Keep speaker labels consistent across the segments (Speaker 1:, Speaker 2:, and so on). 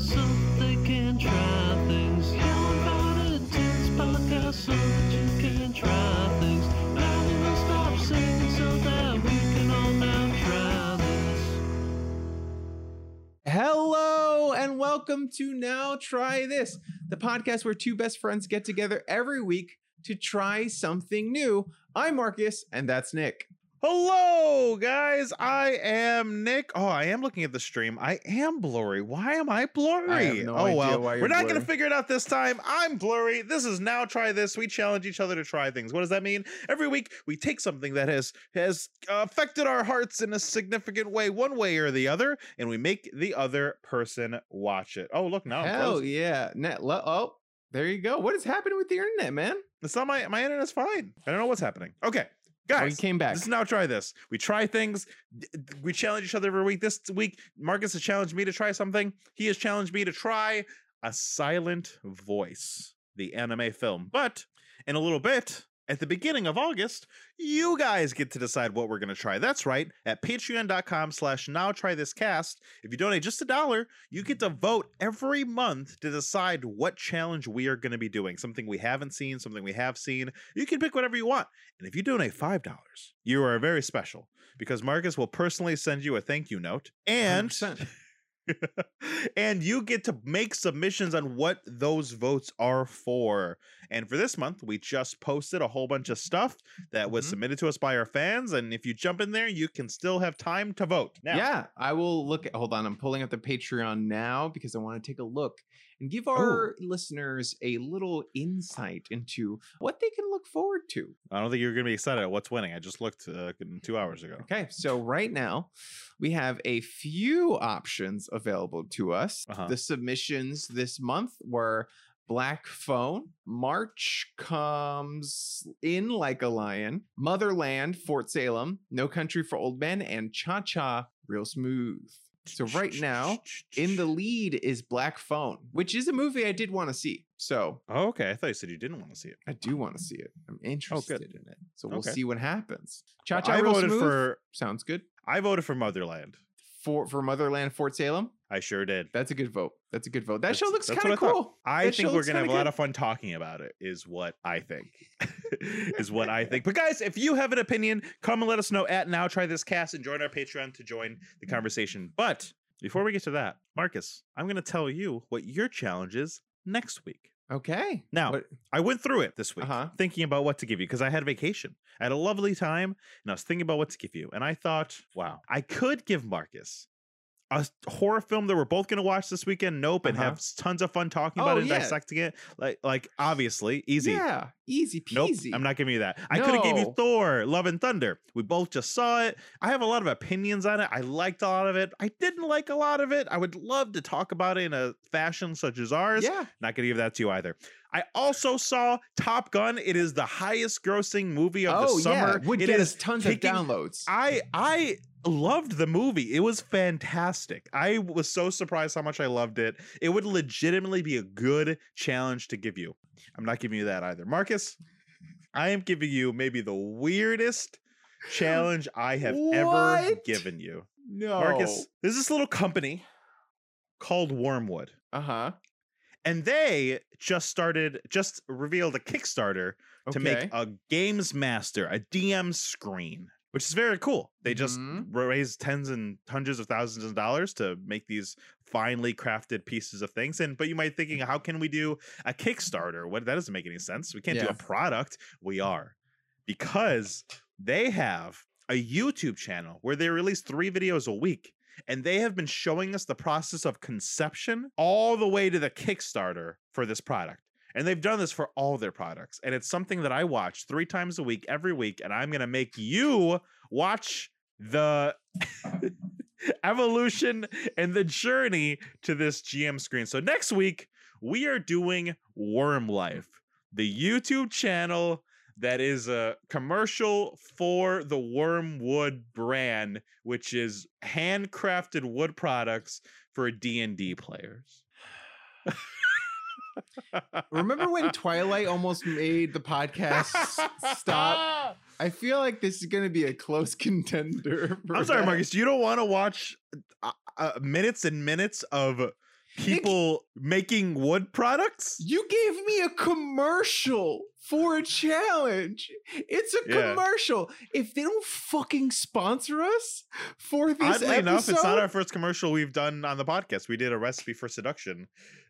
Speaker 1: so they can try things.
Speaker 2: Hello and welcome to Now Try This, the podcast where two best friends get together every week to try something new. I'm Marcus and that's Nick.
Speaker 3: Hello, guys. I am Nick. Oh, I am looking at the stream. I am blurry. Why am I blurry?
Speaker 2: I have no
Speaker 3: oh well, we're not going to figure it out this time. I'm blurry. This is now try this. We challenge each other to try things. What does that mean? Every week we take something that has has affected our hearts in a significant way, one way or the other, and we make the other person watch it. Oh, look now.
Speaker 2: Hell yeah. Net oh, there you go. What is happening with the internet, man?
Speaker 3: It's not my my internet's fine. I don't know what's happening. Okay, Guys.
Speaker 2: came back.
Speaker 3: Is now try this. We try things. We challenge each other every week. This week, Marcus has challenged me to try something. He has challenged me to try a silent voice, the anime film. But in a little bit, at the beginning of August, you guys get to decide what we're going to try. That's right. At patreon.com slash now try this cast, if you donate just a dollar, you get to vote every month to decide what challenge we are going to be doing. Something we haven't seen, something we have seen. You can pick whatever you want. And if you donate $5, you are very special because Marcus will personally send you a thank you note and
Speaker 2: 100%.
Speaker 3: and you get to make submissions on what those votes are for. And for this month, we just posted a whole bunch of stuff that was
Speaker 2: Mhm.
Speaker 3: submitted to us by our fans. And if you jump in there, you can still have time to vote. Now,
Speaker 2: Yeah, I will look at hold on. I'm pulling up the Patreon now because I want to take a look and give our listeners a little insight into what they can look forward to.
Speaker 3: I don't think you're going to be excited at what's winning. I just looked uh, two hours ago.
Speaker 2: Okay, so right now we have a few options available to us.
Speaker 3: Uh-huh.
Speaker 2: The submissions this month were Black Phone, March Comes In Like a Lion, Motherland, Fort Salem, No Country for Old Men, and Cha Cha Real Smooth. So right now, in the lead is Black Phone, which is a movie I did want to see. So
Speaker 3: Oh, okay. I thought you said you didn't want to see it.
Speaker 2: I do want to see it. I'm oh, interested in it. So we'll
Speaker 3: Okay.
Speaker 2: see what happens. Cha
Speaker 3: Well,
Speaker 2: Cha
Speaker 3: I voted
Speaker 2: Smooth
Speaker 3: for
Speaker 2: sounds good.
Speaker 3: I voted for Motherland.
Speaker 2: For for Motherland Fort Salem,
Speaker 3: I sure did.
Speaker 2: that's a good vote. That's a good vote. That show looks kind of
Speaker 3: what I
Speaker 2: cool.
Speaker 3: I think we're gonna have a lot of fun talking about it. Is what I think. is what I think. But guys, if you have an opinion, come and let us know at Now Try This Cast and join our Patreon to join the conversation. But before we get to that, Marcus, I'm gonna tell you what your challenge is next week.
Speaker 2: Okay.
Speaker 3: Now,
Speaker 2: What-
Speaker 3: I went through it this week,
Speaker 2: Uh-huh.
Speaker 3: thinking about what to give you because I had vacation. I had a lovely time, and I was thinking about what to give you. And I thought, wow, I could give Marcus a horror film that we're both going to watch this weekend. Nope, and
Speaker 2: Uh-huh.
Speaker 3: have tons of fun talking about
Speaker 2: Oh,
Speaker 3: it and
Speaker 2: yeah.
Speaker 3: dissecting it. Like, like obviously, easy.
Speaker 2: Yeah, easy
Speaker 3: Nope,
Speaker 2: peasy.
Speaker 3: I'm not giving you that. I could have gave you Thor: Love and Thunder. We both just saw it. I have a lot of opinions on it. I liked a lot of it. I didn't like a lot of it. I would love to talk about it in a fashion such as ours.
Speaker 2: Yeah.
Speaker 3: Not gonna give that to you either. I also saw Top Gun. It is the highest grossing movie of
Speaker 2: Oh
Speaker 3: the summer.
Speaker 2: yeah, would
Speaker 3: It
Speaker 2: get us tons
Speaker 3: kicking-
Speaker 2: of downloads.
Speaker 3: I I loved the movie. It was fantastic. I was so surprised how much I loved it. It would legitimately be a good challenge to give you. I'm not giving you that either. Marcus, I am giving you maybe the weirdest challenge I have ever given you.
Speaker 2: no,
Speaker 3: Marcus, there's this little company called Wormwood
Speaker 2: Uh huh.
Speaker 3: and they just started just revealed a kickstarter to make a games master a dm screen which is very cool. They just
Speaker 2: Mhm.
Speaker 3: raised tens and hundreds of thousands of dollars to make these finely crafted pieces of things and but you might be thinking how can we do a kickstarter? What that doesn't make any sense. We can't do a product. We are. Because they have a youtube channel where they release three videos a week and they have been showing us the process of conception all the way to the Kickstarter for this product. And they've done this for all their products. And it's something that I watch three times a week, every week. And I'm going to make you watch the evolution and the journey to this GM screen. So next week, we are doing Worm Life, the YouTube channel that is a commercial for the Wormwood brand, which is handcrafted wood products for D&D players.
Speaker 2: Remember when Twilight almost made the podcast stop? I feel like this is going to be a close contender. for
Speaker 3: I'm sorry,
Speaker 2: that.
Speaker 3: Marcus. You don't want to watch uh, uh, minutes and minutes of people making wood products.
Speaker 2: You gave me a commercial for a challenge. It's a
Speaker 3: Yeah.
Speaker 2: commercial. If they don't fucking sponsor us for this
Speaker 3: Oddly
Speaker 2: episode,
Speaker 3: enough, it's not our first commercial we've done on the podcast. We did a recipe for seduction.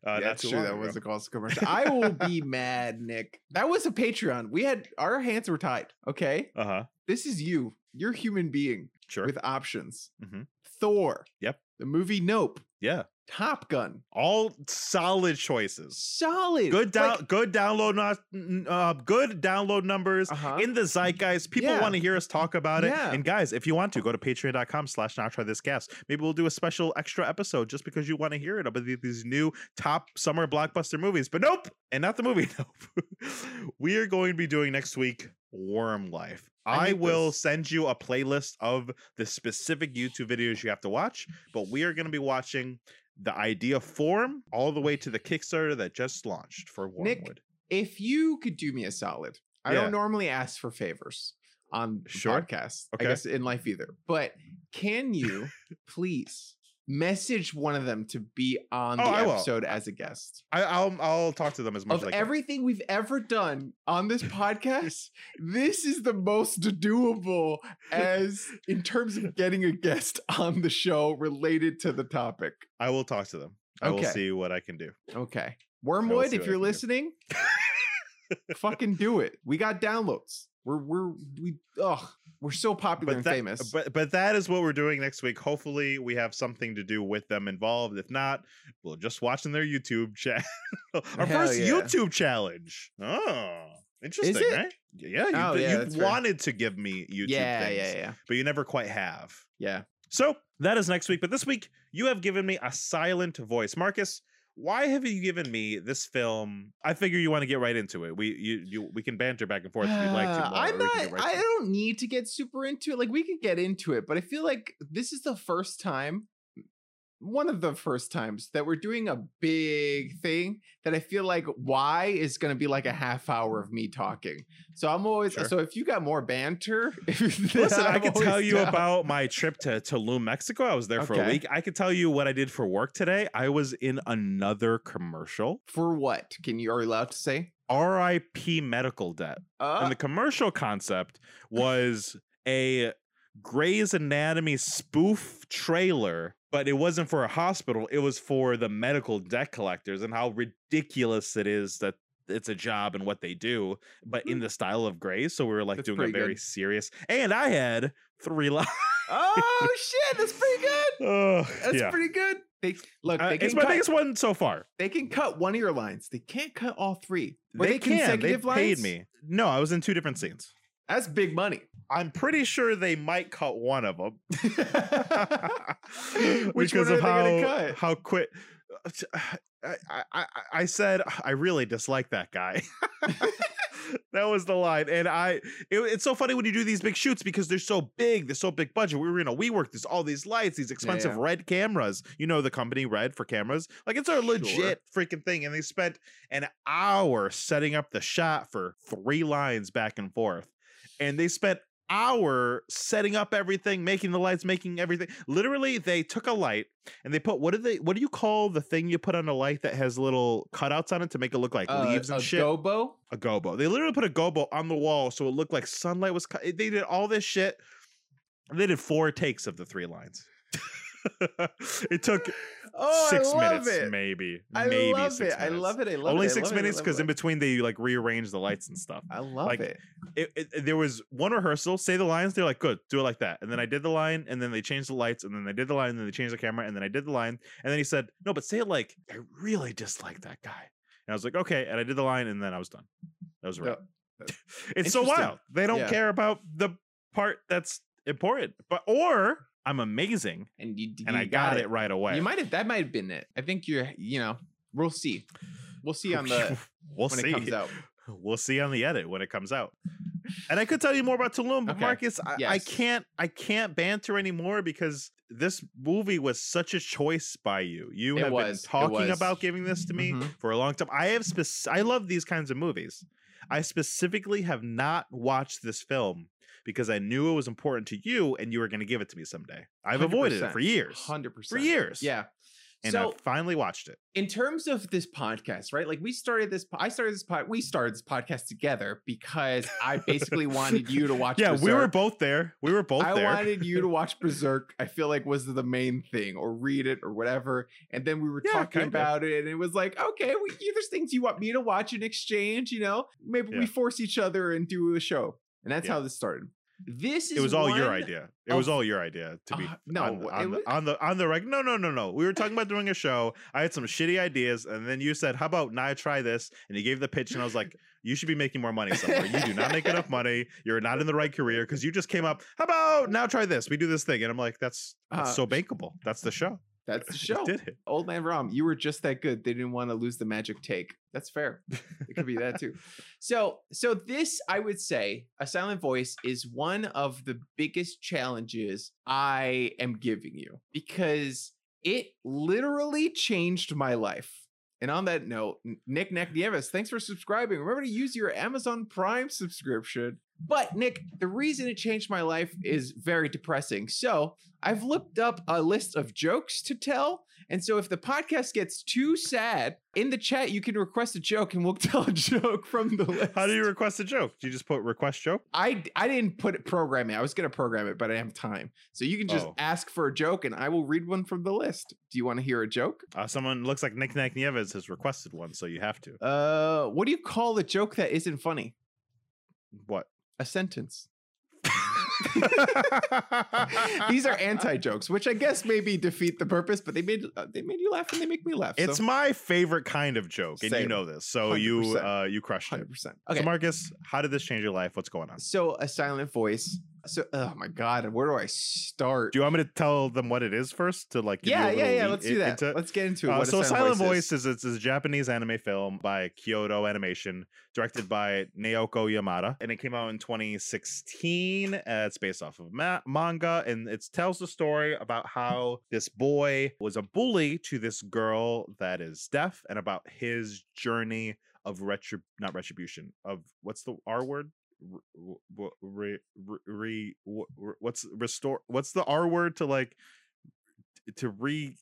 Speaker 3: Uh,
Speaker 2: yeah, that's true. That
Speaker 3: ago.
Speaker 2: was a call commercial. I will be mad, Nick. That was a Patreon. We had our hands were tied. Okay,
Speaker 3: Uh huh.
Speaker 2: this is you. You're a human being
Speaker 3: Sure.
Speaker 2: with options.
Speaker 3: Mhm.
Speaker 2: Thor.
Speaker 3: Yep.
Speaker 2: The movie Nope.
Speaker 3: yeah.
Speaker 2: Top Gun.
Speaker 3: All solid choices.
Speaker 2: Solid.
Speaker 3: Good down.
Speaker 2: Like,
Speaker 3: good download. Not. Uh, good download numbers.
Speaker 2: uh-huh.
Speaker 3: in the zeitgeist. People
Speaker 2: Yeah.
Speaker 3: want to hear us talk about it.
Speaker 2: Yeah.
Speaker 3: And guys, if you want to, go to patreon.com slash now try this cast. Maybe we'll do a special extra episode just because you want to hear it about these new top summer blockbuster movies. But nope, and not the movie. Nope. we are going to be doing next week Worm Life.
Speaker 2: I
Speaker 3: I, will
Speaker 2: this.
Speaker 3: send you a playlist of the specific YouTube videos you have to watch, but we are going to be watching the idea form all the way to the mm-hmm. Kickstarter that just launched for
Speaker 2: Nick, if you could do me a solid, I
Speaker 3: Yeah.
Speaker 2: don't normally ask for favors on
Speaker 3: Sure.
Speaker 2: podcast.
Speaker 3: Okay.
Speaker 2: I guess in life either. But can you please message one of them to be on
Speaker 3: Oh,
Speaker 2: the
Speaker 3: will.
Speaker 2: episode as a guest?
Speaker 3: I, I'll I'll talk to them as much
Speaker 2: Of
Speaker 3: as I can.
Speaker 2: everything we've ever done on this podcast, this is the most doable as in terms of getting a guest on the show related to the topic.
Speaker 3: I will talk to them. I will see what I can do.
Speaker 2: Okay. Wormwood, if you're
Speaker 3: can do.
Speaker 2: listening, fucking do it. We got downloads. We're we're we ugh, we're so popular and
Speaker 3: that,
Speaker 2: famous.
Speaker 3: But but that is what we're doing next week. Hopefully, we have something to do with them involved. If not, we'll just watching their YouTube channel. Our
Speaker 2: Hell
Speaker 3: first
Speaker 2: yeah.
Speaker 3: YouTube challenge. Oh, interesting, right? Yeah, you,
Speaker 2: Oh, yeah,
Speaker 3: you
Speaker 2: fair.
Speaker 3: wanted to give me YouTube
Speaker 2: yeah,
Speaker 3: things,
Speaker 2: yeah, yeah.
Speaker 3: but you never quite have.
Speaker 2: Yeah.
Speaker 3: So that is next week. But this week, you have given me a silent voice, Marcus. Why have you given me this film? I figure you want to get right into it. We you, you we can banter back and forth if you'd like to. More,
Speaker 2: I'm not
Speaker 3: right
Speaker 2: I don't need to get super into it. Like we could get into it, but I feel like this is the first time one of the first times that we're doing a big thing that I feel like why is going to be like a half hour of me talking. So I'm always
Speaker 3: Sure.
Speaker 2: so if you got more banter,
Speaker 3: Listen, I
Speaker 2: I'm
Speaker 3: could tell you
Speaker 2: down.
Speaker 3: about my trip to Tulum, Mexico. I was there for a week. I could tell you what I did for work today. I was in another commercial.
Speaker 2: for what? Can you are you allowed to say?
Speaker 3: RIP medical debt.
Speaker 2: Uh,
Speaker 3: and the commercial concept was a Grey's Anatomy spoof trailer, but it wasn't for a hospital. It was for the medical debt collectors and how ridiculous it is that it's a job and what they do, but in the style of Grey's. So we were like
Speaker 2: That's
Speaker 3: doing a very
Speaker 2: good.
Speaker 3: serious. And I had three lines.
Speaker 2: oh shit, that's pretty good.
Speaker 3: Oh,
Speaker 2: That's
Speaker 3: yeah.
Speaker 2: pretty good. They look.
Speaker 3: Uh, it's my
Speaker 2: cut,
Speaker 3: biggest one so far.
Speaker 2: They can cut one of your lines. They can't cut all three. Were they,
Speaker 3: can. They paid
Speaker 2: lines?
Speaker 3: me. No, I was in two different scenes.
Speaker 2: That's big money.
Speaker 3: I'm pretty sure they might cut one of them.
Speaker 2: Which
Speaker 3: because of how how quick. Uh, uh, I, I, I, I said I really dislike that guy. that was the line, and I. It, it's so funny when you do these big shoots because they're so big, they're so big budget. We were in a WeWork. There's all these lights, these expensive
Speaker 2: yeah.
Speaker 3: red cameras. You know the company Red for cameras. Like it's a
Speaker 2: Sure.
Speaker 3: legit freaking thing, and they spent an hour setting up the shot for three lines back and forth, and they spent hour setting up everything, making the lights, making everything. Literally, they took a light and they put what do they what do you call the thing you put on a light that has little cutouts on it to make it look like
Speaker 2: Uh,
Speaker 3: leaves and
Speaker 2: a
Speaker 3: shit?
Speaker 2: gobo.
Speaker 3: a gobo. They literally put a gobo on the wall so it looked like sunlight was cut. They did all this shit. They did four takes of the three lines. it took
Speaker 2: Oh,
Speaker 3: six
Speaker 2: I love
Speaker 3: minutes,
Speaker 2: it.
Speaker 3: maybe.
Speaker 2: I
Speaker 3: maybe
Speaker 2: love
Speaker 3: six
Speaker 2: it. I love it. I love
Speaker 3: Only
Speaker 2: it. I
Speaker 3: six minutes because in between they like rearrange the lights and stuff.
Speaker 2: I love
Speaker 3: like,
Speaker 2: it.
Speaker 3: It, it, there was one rehearsal, say the lines, they're like, good, do it like that. And then I did the line, and then they changed the lights, and then they did the line, and then they changed the camera, and then I did the line. And then he said, no, but say it like, I really dislike that guy. And I was like, okay. And I did the line, and then I was done. That was right.
Speaker 2: No,
Speaker 3: it's so wild. They don't
Speaker 2: Yeah.
Speaker 3: care about the part that's important. But, or I'm amazing,
Speaker 2: And you,
Speaker 3: and I got, it. right away.
Speaker 2: You might have. That might have been it. I think you're. You know, we'll see. We'll see on the
Speaker 3: we'll
Speaker 2: when
Speaker 3: see.
Speaker 2: it comes out.
Speaker 3: We'll see on the edit when it comes out. And I could tell you more about Tulum, but
Speaker 2: Okay.
Speaker 3: Marcus, I, I can't I can't banter anymore because this movie was such a choice by you. You
Speaker 2: It
Speaker 3: have
Speaker 2: was.
Speaker 3: Been talking about giving this to me
Speaker 2: Mhm.
Speaker 3: for a long time. I have spec- I love these kinds of movies. I specifically have not watched this film because I knew it was important to you and you were going to give it to me someday. I've avoided it for years.
Speaker 2: Hundred percent.
Speaker 3: For years.
Speaker 2: Yeah.
Speaker 3: and
Speaker 2: So-
Speaker 3: I finally watched it.
Speaker 2: in terms of this podcast, right? Like we started this, I started this pod, we started this podcast together because I basically wanted you to watch.
Speaker 3: Yeah, we were
Speaker 2: Berserk.
Speaker 3: both there. We were both
Speaker 2: I
Speaker 3: there.
Speaker 2: wanted you to watch Berserk. I feel like was the main thing, or read it, or whatever. And then we were
Speaker 3: Yeah,
Speaker 2: talking about it, and it was like, okay, we, there's things you want me to watch in exchange. You know, maybe
Speaker 3: Yeah.
Speaker 2: we force each other and do a show, and that's
Speaker 3: Yeah.
Speaker 2: how this started. This is
Speaker 3: it was all your idea. It was all your idea to be
Speaker 2: Uh, no,
Speaker 3: on, on,
Speaker 2: was-
Speaker 3: the, on the on the reg. No, no, no, no. We were talking about doing a show. I had some shitty ideas, and then you said, "How about now try this?" And you gave the pitch, and I was like, "You should be making more money somewhere. You do not make enough money. You're not in the right career because you just came up. How about now try this? We do this thing." And I'm like, "That's, that's
Speaker 2: Uh,
Speaker 3: so bankable. That's the show.
Speaker 2: That's the show.
Speaker 3: did it.
Speaker 2: Old Man Rom, you were just that good. They didn't want to lose the magic take. That's fair. It could be that too. So, so this I would say, a silent voice is one of the biggest challenges I am giving you because it literally changed my life. And on that note, Nick Neck Nieves, thanks for subscribing. Remember to use your Amazon Prime subscription. But Nick, the reason it changed my life is very depressing. So I've looked up a list of jokes to tell. And so if the podcast gets too sad, in the chat you can request a joke and we'll tell a joke from the list.
Speaker 3: How do you request a joke? Do you just put request joke?
Speaker 2: I I didn't put it program it. I was gonna program it, but I have time. So you can just
Speaker 3: Oh.
Speaker 2: ask for a joke and I will read one from the list. Do you want to hear a joke?
Speaker 3: Uh, someone looks like Nick Nack Nieves has requested one, so you have to.
Speaker 2: Uh what do you call the joke that isn't funny?
Speaker 3: What?
Speaker 2: A sentence. These are anti jokes, which I guess maybe defeat the purpose, but they made uh, they made you laugh and they make me laugh.
Speaker 3: It's
Speaker 2: so
Speaker 3: my favorite kind of joke, and you know this. So you
Speaker 2: 100%.
Speaker 3: uh you crushed it.
Speaker 2: hundred percent.
Speaker 3: Okay.
Speaker 2: Okay,
Speaker 3: So Marcus, how did this change your life? What's going on?
Speaker 2: so a silent voice. So oh my god, where do I start?
Speaker 3: Do you want me to tell them what it is first to like?
Speaker 2: yeah, yeah, yeah. Let's do that.
Speaker 3: into?
Speaker 2: Let's get into it.
Speaker 3: Uh, so
Speaker 2: a
Speaker 3: Silent
Speaker 2: Voice
Speaker 3: is it's, it's a Japanese anime film by Kyoto Animation, directed by Naoko Yamada, and it came out in 2016. Uh, it's based off of ma- manga, and it tells the story about how this boy was a bully to this girl that is deaf, and about his journey of retrib not retribution of what's the R word. Re, re, re, what's restore? What's the R word to like to re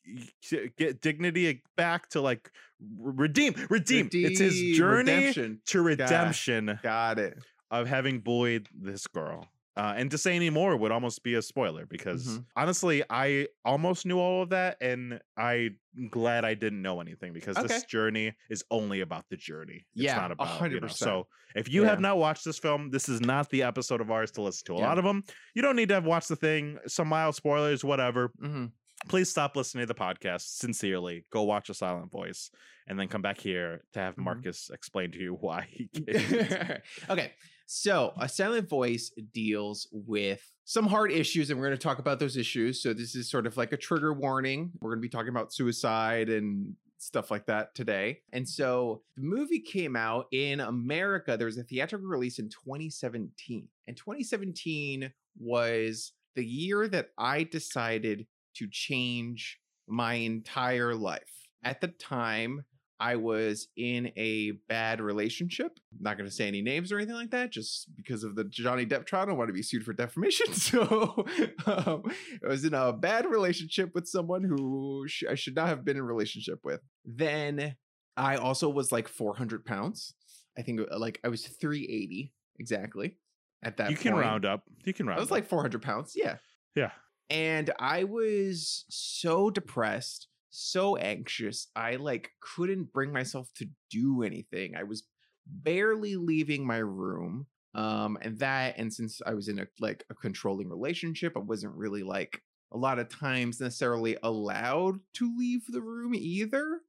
Speaker 3: to get dignity back to like r- redeem redeem it's his journey
Speaker 2: redemption.
Speaker 3: to redemption
Speaker 2: Got it.
Speaker 3: of having bullied this girl uh, and to say any more would almost be a spoiler because
Speaker 2: Mhm.
Speaker 3: honestly i almost knew all of that and i'm glad i didn't know anything because
Speaker 2: Okay.
Speaker 3: this journey is only about the journey it's
Speaker 2: Yeah,
Speaker 3: not about
Speaker 2: hundred
Speaker 3: you know, so if you have not watched this film this is not the episode of ours to listen to a
Speaker 2: Yeah.
Speaker 3: lot of them you don't need to have watched the thing some mild spoilers whatever
Speaker 2: Mhm.
Speaker 3: please stop listening to the podcast sincerely go watch a silent voice and then come back here to have
Speaker 2: Mhm.
Speaker 3: marcus explain to you why he
Speaker 2: okay. So, a silent voice deals with some hard issues, and we're going to talk about those issues. So, this is sort of like a trigger warning. We're going to be talking about suicide and stuff like that today. And so, the movie came out in America. There was a theatrical release in 2017. And 2017 was the year that I decided to change my entire life. At the time, I was in a bad relationship. I'm not going to say any names or anything like that, just because of the Johnny Depp trial. I don't want to be sued for defamation. So um, I was in a bad relationship with someone who sh- I should not have been in a relationship with. Then I also was like 400 pounds. I think uh, like I was 380 exactly at that
Speaker 3: you can
Speaker 2: point.
Speaker 3: round up you can round up.
Speaker 2: I was
Speaker 3: up.
Speaker 2: like 400 pounds. Yeah.
Speaker 3: yeah
Speaker 2: And I was so depressed, so anxious. I like couldn't bring myself to do anything. I was barely leaving my room. Um, and that, and since I was in a like a controlling relationship, I wasn't really like a lot of times necessarily allowed to leave the room either.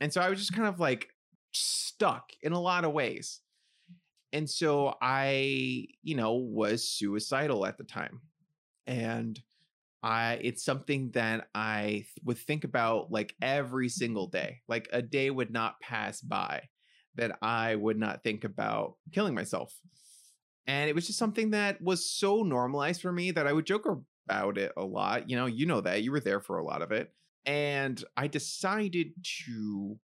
Speaker 2: And so I was just kind of like stuck in a lot of ways. And so I, you know, was suicidal at the time. And I it's something that I th- would think about like every single day. Like a day would not pass by that I would not think about killing myself. And it was just something that was so normalized for me that I would joke about it a lot. You know, you know that. You were there for a lot of it. And I decided to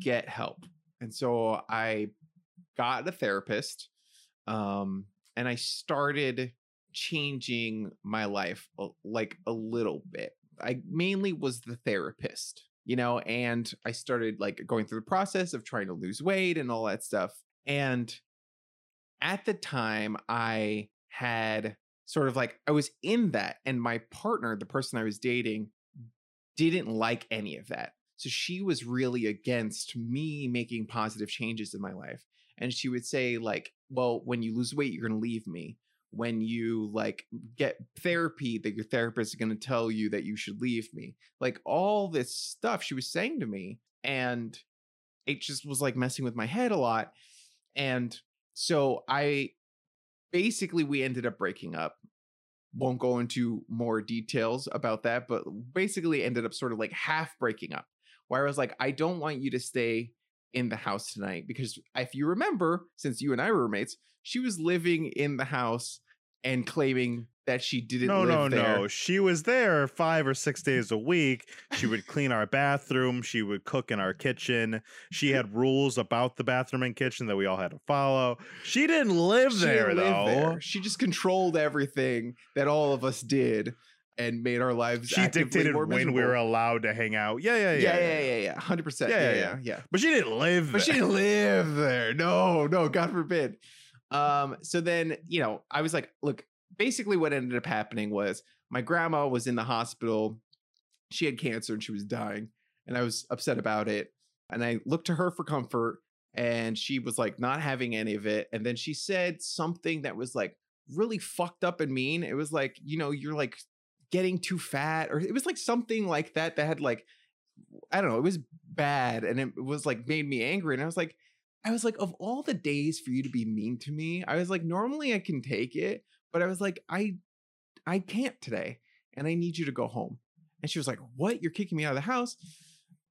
Speaker 2: get help. And so I got a therapist um and I started changing my life like a little bit I mainly was the therapist, you know, and I started like going through the process of trying to lose weight and all that stuff. And at the time, I had sort of like, I was in that, and my partner, the person I was dating, didn't like any of that. So she was really against me making positive changes in my life. And she would say, like, well, when you lose weight, you're going to leave me. When you like get therapy, that your therapist is going to tell you that you should leave me. Like all this stuff she was saying to me. And it just was like messing with my head a lot. And so I basically, we ended up breaking up won't go into more details about that, but basically ended up sort of like half breaking up, where I was like, I don't want you to stay in the house tonight because if you remember, since you and I were roommates, she was living in the house and claiming that she didn't
Speaker 3: No,
Speaker 2: live
Speaker 3: no,
Speaker 2: there.
Speaker 3: no. She was there five or six mm-hmm. days a week. She would clean our bathroom. She would cook in our kitchen. She mm-hmm. had rules about the bathroom and kitchen that we all had to follow. She didn't live
Speaker 2: She
Speaker 3: there
Speaker 2: didn't live
Speaker 3: though.
Speaker 2: there. She just controlled everything that all of us did and made our lives.
Speaker 3: She dictated when we were allowed to hang out. Yeah, yeah, yeah.
Speaker 2: Yeah, yeah, yeah, yeah, hundred percent.
Speaker 3: Yeah,
Speaker 2: Yeah,
Speaker 3: yeah,
Speaker 2: yeah,
Speaker 3: yeah.
Speaker 2: yeah.
Speaker 3: But she didn't live
Speaker 2: but she didn't live there. No, no, God forbid. Um, so then, you know, I was like, look, basically what ended up happening was my grandma was in the hospital. She had cancer and she was dying, and I was upset about it. And I looked to her for comfort, and she was like not having any of it. And then she said something that was like really fucked up and mean. It was like, you know, you're like getting too fat, or it was like something like that that had like I don't know, it was bad and it was like made me angry. And I was like, I was like, of all the days for you to be mean to me, I was like, normally I can take it, but I was like, I I can't today, and I need you to go home. And she was like, What? You're kicking me out of the house?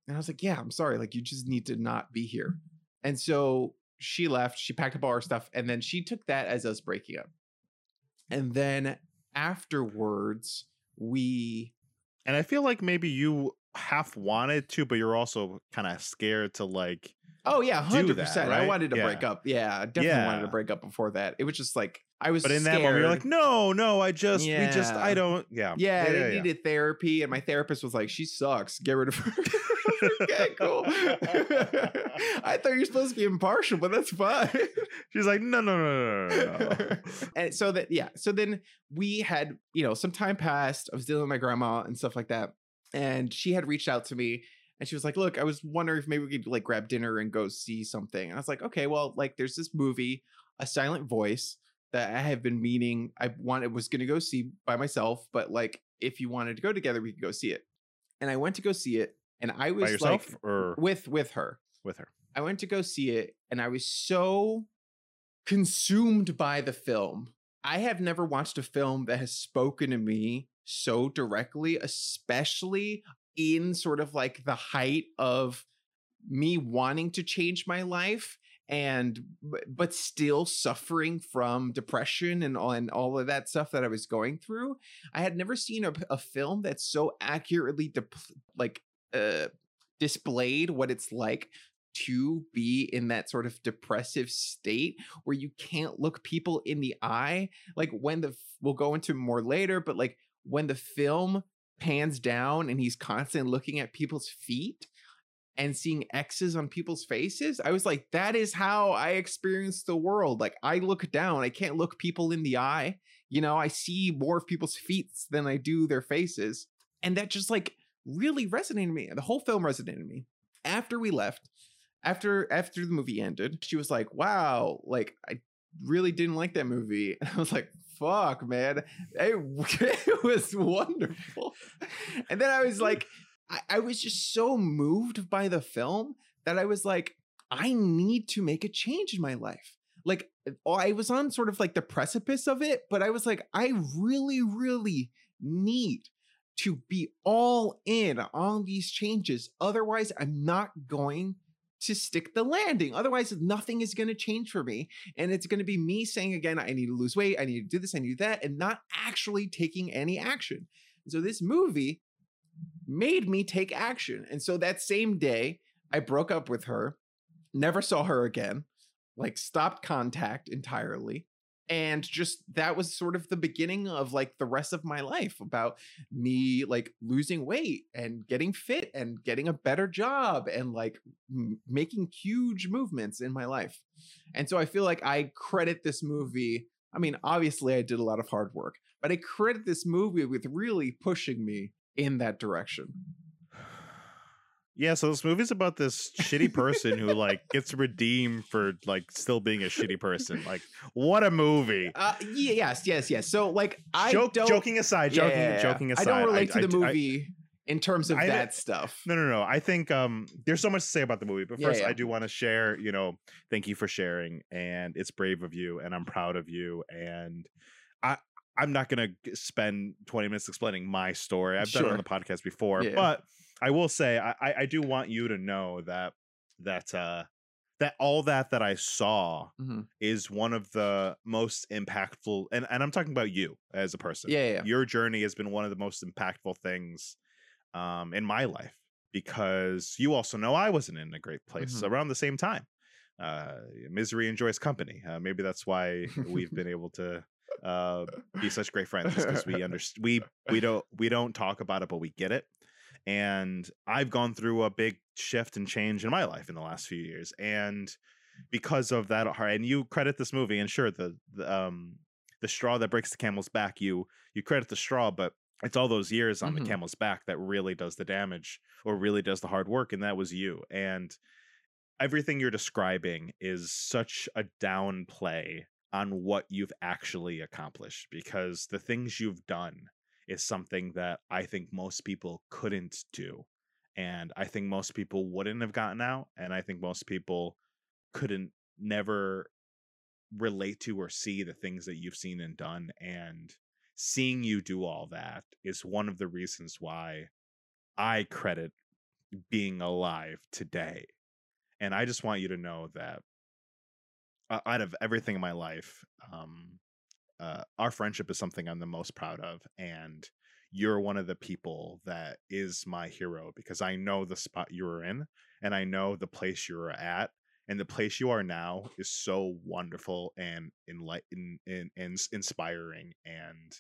Speaker 2: And I was like, Yeah, I'm sorry. Like, you just need to not be here. And so she left, she packed up all her stuff, and then she took that as us breaking up. And then afterwards, we
Speaker 3: And I feel like maybe you half wanted to, but you're also kind of scared to like.
Speaker 2: Oh yeah, hundred percent. I wanted to break up. Yeah, I definitely wanted to break up before that. It was just like I was.
Speaker 3: But in that moment, you're like, no, no, I just, we just, I don't. Yeah,
Speaker 2: yeah,
Speaker 3: yeah,
Speaker 2: I
Speaker 3: yeah.
Speaker 2: needed therapy, and my therapist was like, "She sucks. Get rid of her." okay, cool. I thought you were supposed to be impartial, but that's fine.
Speaker 3: She's like, no, no, no, no, no.
Speaker 2: and so that yeah, so then we had you know some time passed. I was dealing with my grandma and stuff like that, and she had reached out to me. And she was like, "Look, I was wondering if maybe we could like grab dinner and go see something." And I was like, "Okay, well, like there's this movie, A Silent Voice, that I have been meaning I wanted was going to go see by myself, but like if you wanted to go together, we could go see it." And I went to go see it, and I was
Speaker 3: yourself
Speaker 2: like
Speaker 3: or
Speaker 2: with with her.
Speaker 3: with her?
Speaker 2: I went to go see it and I was so consumed by the film. I have never watched a film that has spoken to me so directly, especially in sort of like the height of me wanting to change my life and but still suffering from depression and all, and all of that stuff that I was going through. I had never seen a, a film that so accurately dep like uh displayed what it's like to be in that sort of depressive state where you can't look people in the eye like when the we'll go into more later but like when the film pans down and he's constantly looking at people's feet and seeing X's on people's faces, I was like, that is how I experience the world. Like, I look down, I can't look people in the eye. You know, I see more of people's feet than I do their faces. And that just like really resonated with me. The whole film resonated with me. After we left, after after the movie ended, she was like, wow, like I really didn't like that movie. And I was like, fuck, man. It, it was wonderful. And then I was like, I, I was just so moved by the film that I was like, I need to make a change in my life. Like oh, I was on sort of like the precipice of it, but I was like, I really, really need to be all in on these changes. Otherwise, I'm not going to stick the landing. Otherwise, nothing is going to change for me. And it's going to be me saying again, I need to lose weight, I need to do this, I need that, and not actually taking any action. So this movie made me take action. And so that same day, I broke up with her, never saw her again, like stopped contact entirely. And just that was sort of the beginning of like the rest of my life about me like losing weight and getting fit and getting a better job and like m- making huge movements in my life. And so i feel like i credit this movie i mean obviously i did a lot of hard work but i credit this movie with really pushing me in that direction
Speaker 3: Yeah, so this movie's about this shitty person who like gets redeemed for like still being a shitty person. Like, what a movie!
Speaker 2: uh yeah, yes yes yes so like i
Speaker 3: Joke,
Speaker 2: don't
Speaker 3: joking aside, joking,
Speaker 2: yeah,
Speaker 3: joking aside.
Speaker 2: i don't relate to
Speaker 3: I-
Speaker 2: the
Speaker 3: I-
Speaker 2: movie in terms of
Speaker 3: I-
Speaker 2: that stuff
Speaker 3: no, no, no. I think um, there's so much to say about the movie, but first,
Speaker 2: yeah.
Speaker 3: I do want to share. You know, thank you for sharing, and it's brave of you, and I'm proud of you, and I. I'm not gonna spend 20 minutes explaining my story. I've done it on the podcast before,
Speaker 2: Yeah.
Speaker 3: but I will say I, I I do want you to know that that uh that all that that I saw
Speaker 2: Mhm.
Speaker 3: is one of the most impactful and, and I'm talking about you as a person.
Speaker 2: yeah yeah, yeah.
Speaker 3: Your journey has been one of the most impactful things um in my life because you also know I wasn't in a great place
Speaker 2: Mhm.
Speaker 3: around the same time. Uh misery enjoys company. Uh, maybe that's why we've been able to uh be such great friends because we understand we we don't we don't talk about it but we get it and i've gone through a big shift and change in my life in the last few years and because of that and you credit this movie and sure the, the um the straw that breaks the camel's back you you credit the straw but it's all those years on
Speaker 2: Mhm.
Speaker 3: the camel's back that really does the damage or really does the hard work and that was you and everything you're describing is such a downplay on what you've actually accomplished because the things you've done is something that I think most people couldn't do. And I think most people wouldn't have gotten out. And I think most people couldn't never relate to or see the things that you've seen and done. And seeing you do all that is one of the reasons why I credit being alive today. And I just want you to know that out of everything in my life, um, uh, our friendship is something I'm the most proud of, and you're one of the people that is my hero because I know the spot you were in, and I know the place you were at, and the place you are now is so wonderful and enlighten and, and inspiring, and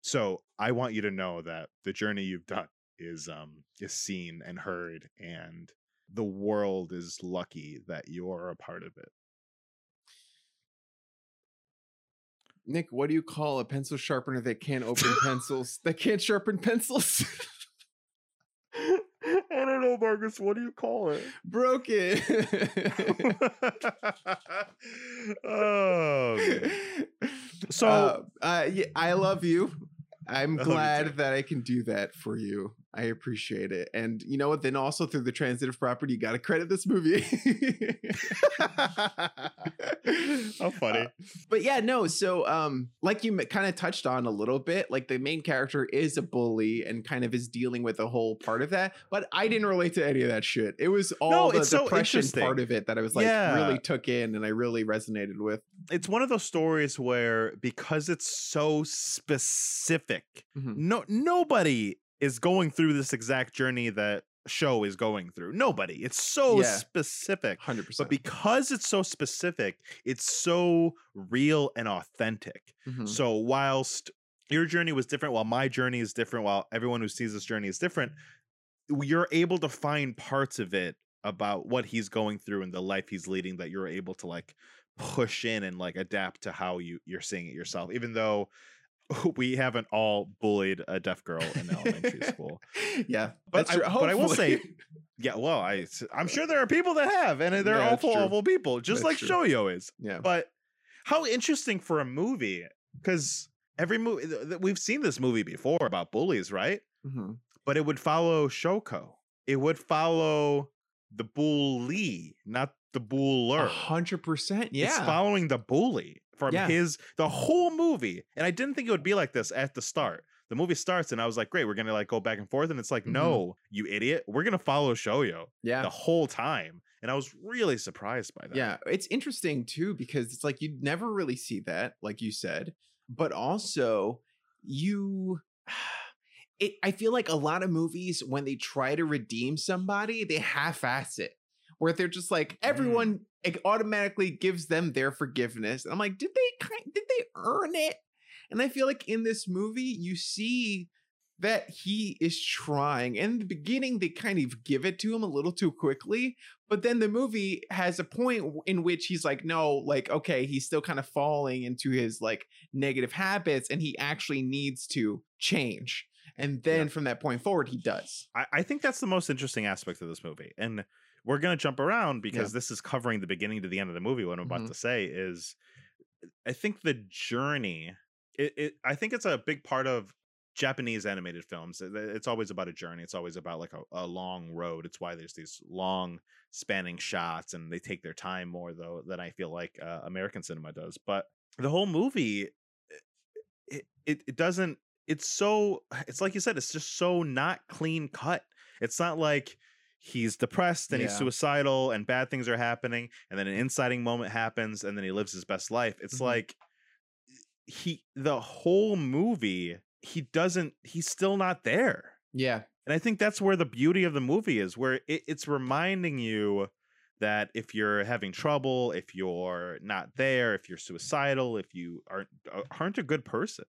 Speaker 3: so I want you to know that the journey you've done is um is seen and heard, and the world is lucky that you're a part of it.
Speaker 2: Nick, what do you call a pencil sharpener that can't open pencils? That can't sharpen pencils?
Speaker 3: I don't know, Marcus. What do you call it?
Speaker 2: Broken.
Speaker 3: oh, man. So-
Speaker 2: uh, uh, yeah, I love you. I'm
Speaker 3: I love you
Speaker 2: glad that I can do that for you. I appreciate it. And you know what? Then also through the transitive property, you got to credit this movie.
Speaker 3: How funny.
Speaker 2: Uh, but yeah, no. So, um, like you kind of touched on a little bit, like the main character is a bully and kind of is dealing with a whole part of that. But I didn't relate to any of that shit. It was all
Speaker 3: No,
Speaker 2: the
Speaker 3: so
Speaker 2: depression part of it that I was like
Speaker 3: Yeah.
Speaker 2: really took in and I really resonated with.
Speaker 3: it's one of those stories where because it's so specific,
Speaker 2: Mhm.
Speaker 3: no nobody is going through this exact journey that show is going through. Nobody. It's so
Speaker 2: Yeah.
Speaker 3: specific.
Speaker 2: 100%.
Speaker 3: But because it's so specific, it's so real and authentic.
Speaker 2: Mhm.
Speaker 3: So whilst your journey was different, while my journey is different, while everyone who sees this journey is different, you're able to find parts of it about what he's going through and the life he's leading that you're able to like push in and like adapt to how you you're seeing it yourself even though we haven't all bullied a deaf girl in elementary school
Speaker 2: yeah,
Speaker 3: But I- but I will say- yeah well i i'm sure there are people that have and they're
Speaker 2: Yeah,
Speaker 3: awful awful people just
Speaker 2: That's
Speaker 3: like
Speaker 2: true.
Speaker 3: shoya is
Speaker 2: yeah.
Speaker 3: but how interesting for a movie because every movie we've seen this movie before about bullies right
Speaker 2: Mhm.
Speaker 3: but it would follow shoko it would follow the bully not the buller
Speaker 2: hundred percent. Yeah.
Speaker 3: it's following the bully from
Speaker 2: Yeah.
Speaker 3: his the whole movie and i didn't think it would be like this at the start the movie starts and i was like great we're gonna like go back and forth and it's like
Speaker 2: Mhm.
Speaker 3: no you idiot we're gonna follow shoya
Speaker 2: yeah.
Speaker 3: the whole time and i was really surprised by that
Speaker 2: Yeah, it's interesting too because it's like you'd never really see that, like you said, but also you. It, I feel like a lot of movies when they try to redeem somebody, they half-ass it. Where they're just like
Speaker 3: Mm.
Speaker 2: everyone automatically gives them their forgiveness. And I'm like, did they kind did they earn it? And I feel like in this movie, you see that he is trying. In the beginning, they kind of give it to him a little too quickly, but then the movie has a point in which he's like, no, like, okay, he's still kind of falling into his like negative habits and he actually needs to change. And then from that point forward, he does.
Speaker 3: I, I think that's the most interesting aspect of this movie. And we're gonna jump around because this is covering the beginning to the end of the movie. What I'm about
Speaker 2: Mhm.
Speaker 3: to say is I think the journey it, it I think it's a big part of Japanese animated films. It- It's always about a journey. It's always about like a, a long road. It's why there's these long spanning shots and they take their time more though than I feel like uh, American cinema does. But the whole movie it, it it doesn't it's so it's like you said it's just so not clean cut. It's not like he's depressed and he's suicidal and bad things are happening and then an inciting moment happens and then he lives his best life. It's
Speaker 2: Mhm.
Speaker 3: like he the whole movie he doesn't he's still not there.
Speaker 2: Yeah.
Speaker 3: And I think that's where the beauty of the movie is, where it, it's reminding you that if you're having trouble, if you're not there, if you're suicidal, if you aren't aren't a good person,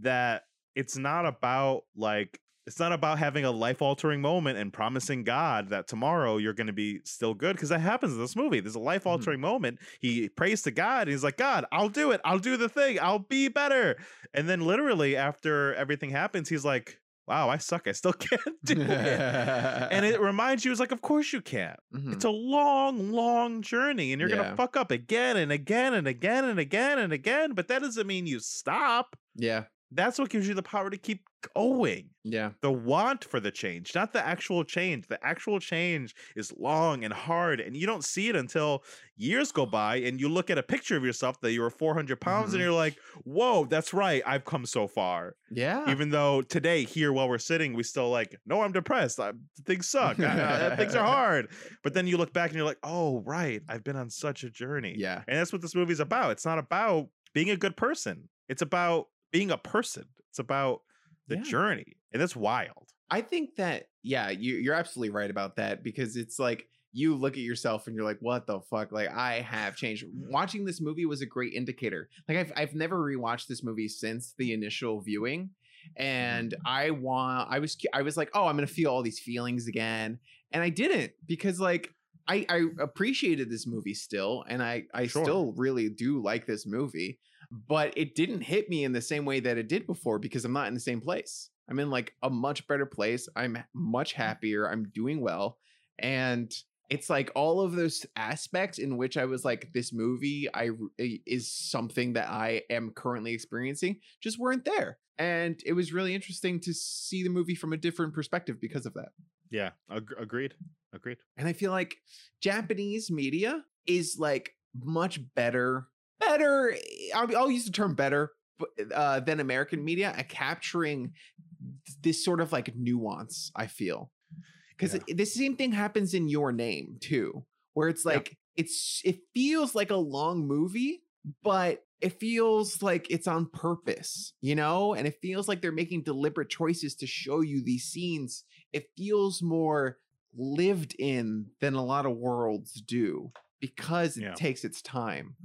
Speaker 3: that it's not about like it's not about having a life altering moment and promising God that tomorrow you're going to be still good because that happens in this movie. There's a life altering moment. He prays to God. And he's like, God, I'll do it. I'll do the thing. I'll be better. And then literally after everything happens, he's like, Wow, I suck. I still can't do it. and it reminds you, it's like, of course you can't.
Speaker 2: Mhm.
Speaker 3: It's a long, long journey, and you're
Speaker 2: Yeah.
Speaker 3: gonna fuck up again and again and again and again and again. But that doesn't mean you stop.
Speaker 2: yeah.
Speaker 3: That's what gives you the power to keep going.
Speaker 2: Yeah.
Speaker 3: The want for the change, not the actual change. The actual change is long and hard, and you don't see it until years go by and you look at a picture of yourself that you were 400 pounds
Speaker 2: Mhm.
Speaker 3: and you're like, whoa, that's right. I've come so far.
Speaker 2: Yeah.
Speaker 3: Even though today, here while we're sitting, we still like, no, I'm depressed. I, things suck. Uh, things are hard. But then you look back and you're like, oh, right. I've been on such a journey.
Speaker 2: yeah.
Speaker 3: And that's what this movie's about. It's not about being a good person. It's about being a person. It's about the
Speaker 2: Yeah.
Speaker 3: journey. And that's wild.
Speaker 2: I think that yeah, you you're absolutely right about that because it's like you look at yourself and you're like, what the fuck? Like I have changed. Watching this movie was a great indicator. Like I've I've never rewatched this movie since the initial viewing, mm-hmm. and I want I was I was like, oh, I'm gonna feel all these feelings again, and I didn't because like. I, I appreciated this movie still, and I, I
Speaker 3: Sure.
Speaker 2: still really do like this movie, but it didn't hit me in the same way that it did before because I'm not in the same place. I'm in like a much better place. I'm much mm. happier. I'm doing well. And it's like all of those aspects in which I was like, this movie I is something that I am currently experiencing, just weren't there. And it was really interesting to see the movie from a different perspective because of that.
Speaker 3: Yeah. Ag- agreed. Agreed.
Speaker 2: And I feel like Japanese media is like much better, better. I'll, use the term better uh, than American media at capturing this sort of like nuance. I feel because
Speaker 3: Yeah.
Speaker 2: the same thing happens in Your Name too, where it's
Speaker 3: Yeah.
Speaker 2: like it's it feels like a long movie, but it feels like it's on purpose, you know, and it feels like they're making deliberate choices to show you these scenes. It feels more lived in than a lot of worlds do because it
Speaker 3: Yeah.
Speaker 2: takes its time.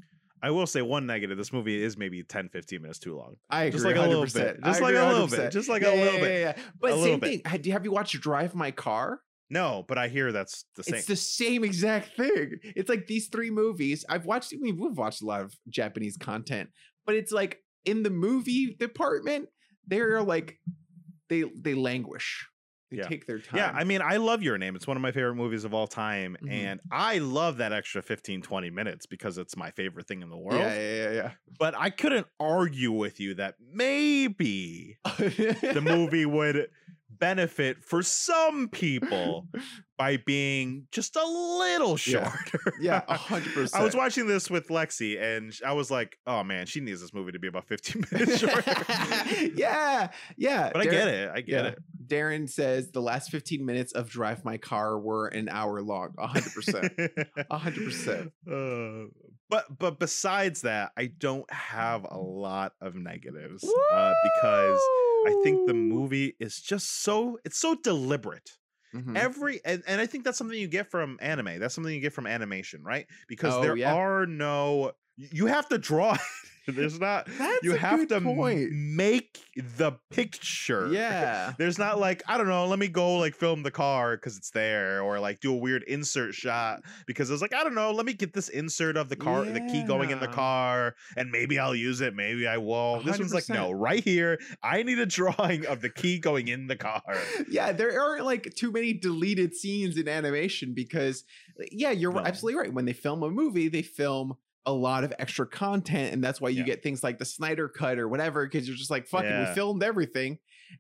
Speaker 3: I will say one negative. This movie is maybe 10, 15 minutes too long.
Speaker 2: I agree,
Speaker 3: Just like a little bit. Just like a little
Speaker 2: 100%.
Speaker 3: bit. Just like a
Speaker 2: Yeah,
Speaker 3: little
Speaker 2: yeah,
Speaker 3: bit.
Speaker 2: yeah, yeah. But
Speaker 3: A
Speaker 2: same thing. Have have you watched Drive My Car?
Speaker 3: No, but I hear that's the same.
Speaker 2: It's the same exact thing. It's like these three movies. I've watched. I mean, we've watched a lot of Japanese content, but it's like in the movie department, they're like they they languish. They
Speaker 3: Yeah.
Speaker 2: take their time.
Speaker 3: Yeah, I mean, I love Your Name. It's one of my favorite movies of all time.
Speaker 2: Mhm.
Speaker 3: And I love that extra 15, 20 minutes because it's my favorite thing in the world.
Speaker 2: yeah, yeah, yeah,
Speaker 3: But I couldn't argue with you that maybe the movie would benefit for some people by being just a little shorter.
Speaker 2: yeah, hundred percent.
Speaker 3: I was watching this with Lexi and I was like, oh man, she needs this movie to be about 15 minutes shorter.
Speaker 2: yeah, yeah.
Speaker 3: but I get it. I get
Speaker 2: yeah.
Speaker 3: it.
Speaker 2: Darren says the last 15 minutes of Drive My Car were an hour long. A hundred percent. A hundred percent.
Speaker 3: Uh, But but besides that, I don't have a lot of negatives uh, because I think the movie is just so it's so deliberate.
Speaker 2: Mhm.
Speaker 3: Every and, and I think that's something you get from anime. That's something you get from animation, right? Because
Speaker 2: Oh,
Speaker 3: there
Speaker 2: yeah.
Speaker 3: are no you have to draw it. There's not
Speaker 2: That's
Speaker 3: you
Speaker 2: a
Speaker 3: have to
Speaker 2: point.
Speaker 3: make the picture.
Speaker 2: Yeah.
Speaker 3: There's not like, I don't know, let me go like film the car because it's there, or like do a weird insert shot because it's like, I don't know, let me get this insert of the car, the key going in the car, and maybe I'll use it, maybe I won't. This one's like, no, right here, I need a drawing of the key going in the car.
Speaker 2: yeah, there aren't like too many deleted scenes in animation because, yeah, you're
Speaker 3: No.
Speaker 2: absolutely right. When they film a movie, they film a lot of extra content, and that's why you
Speaker 3: Yeah.
Speaker 2: get things like the Snyder Cut or whatever, because you're just like, fucking, we filmed everything.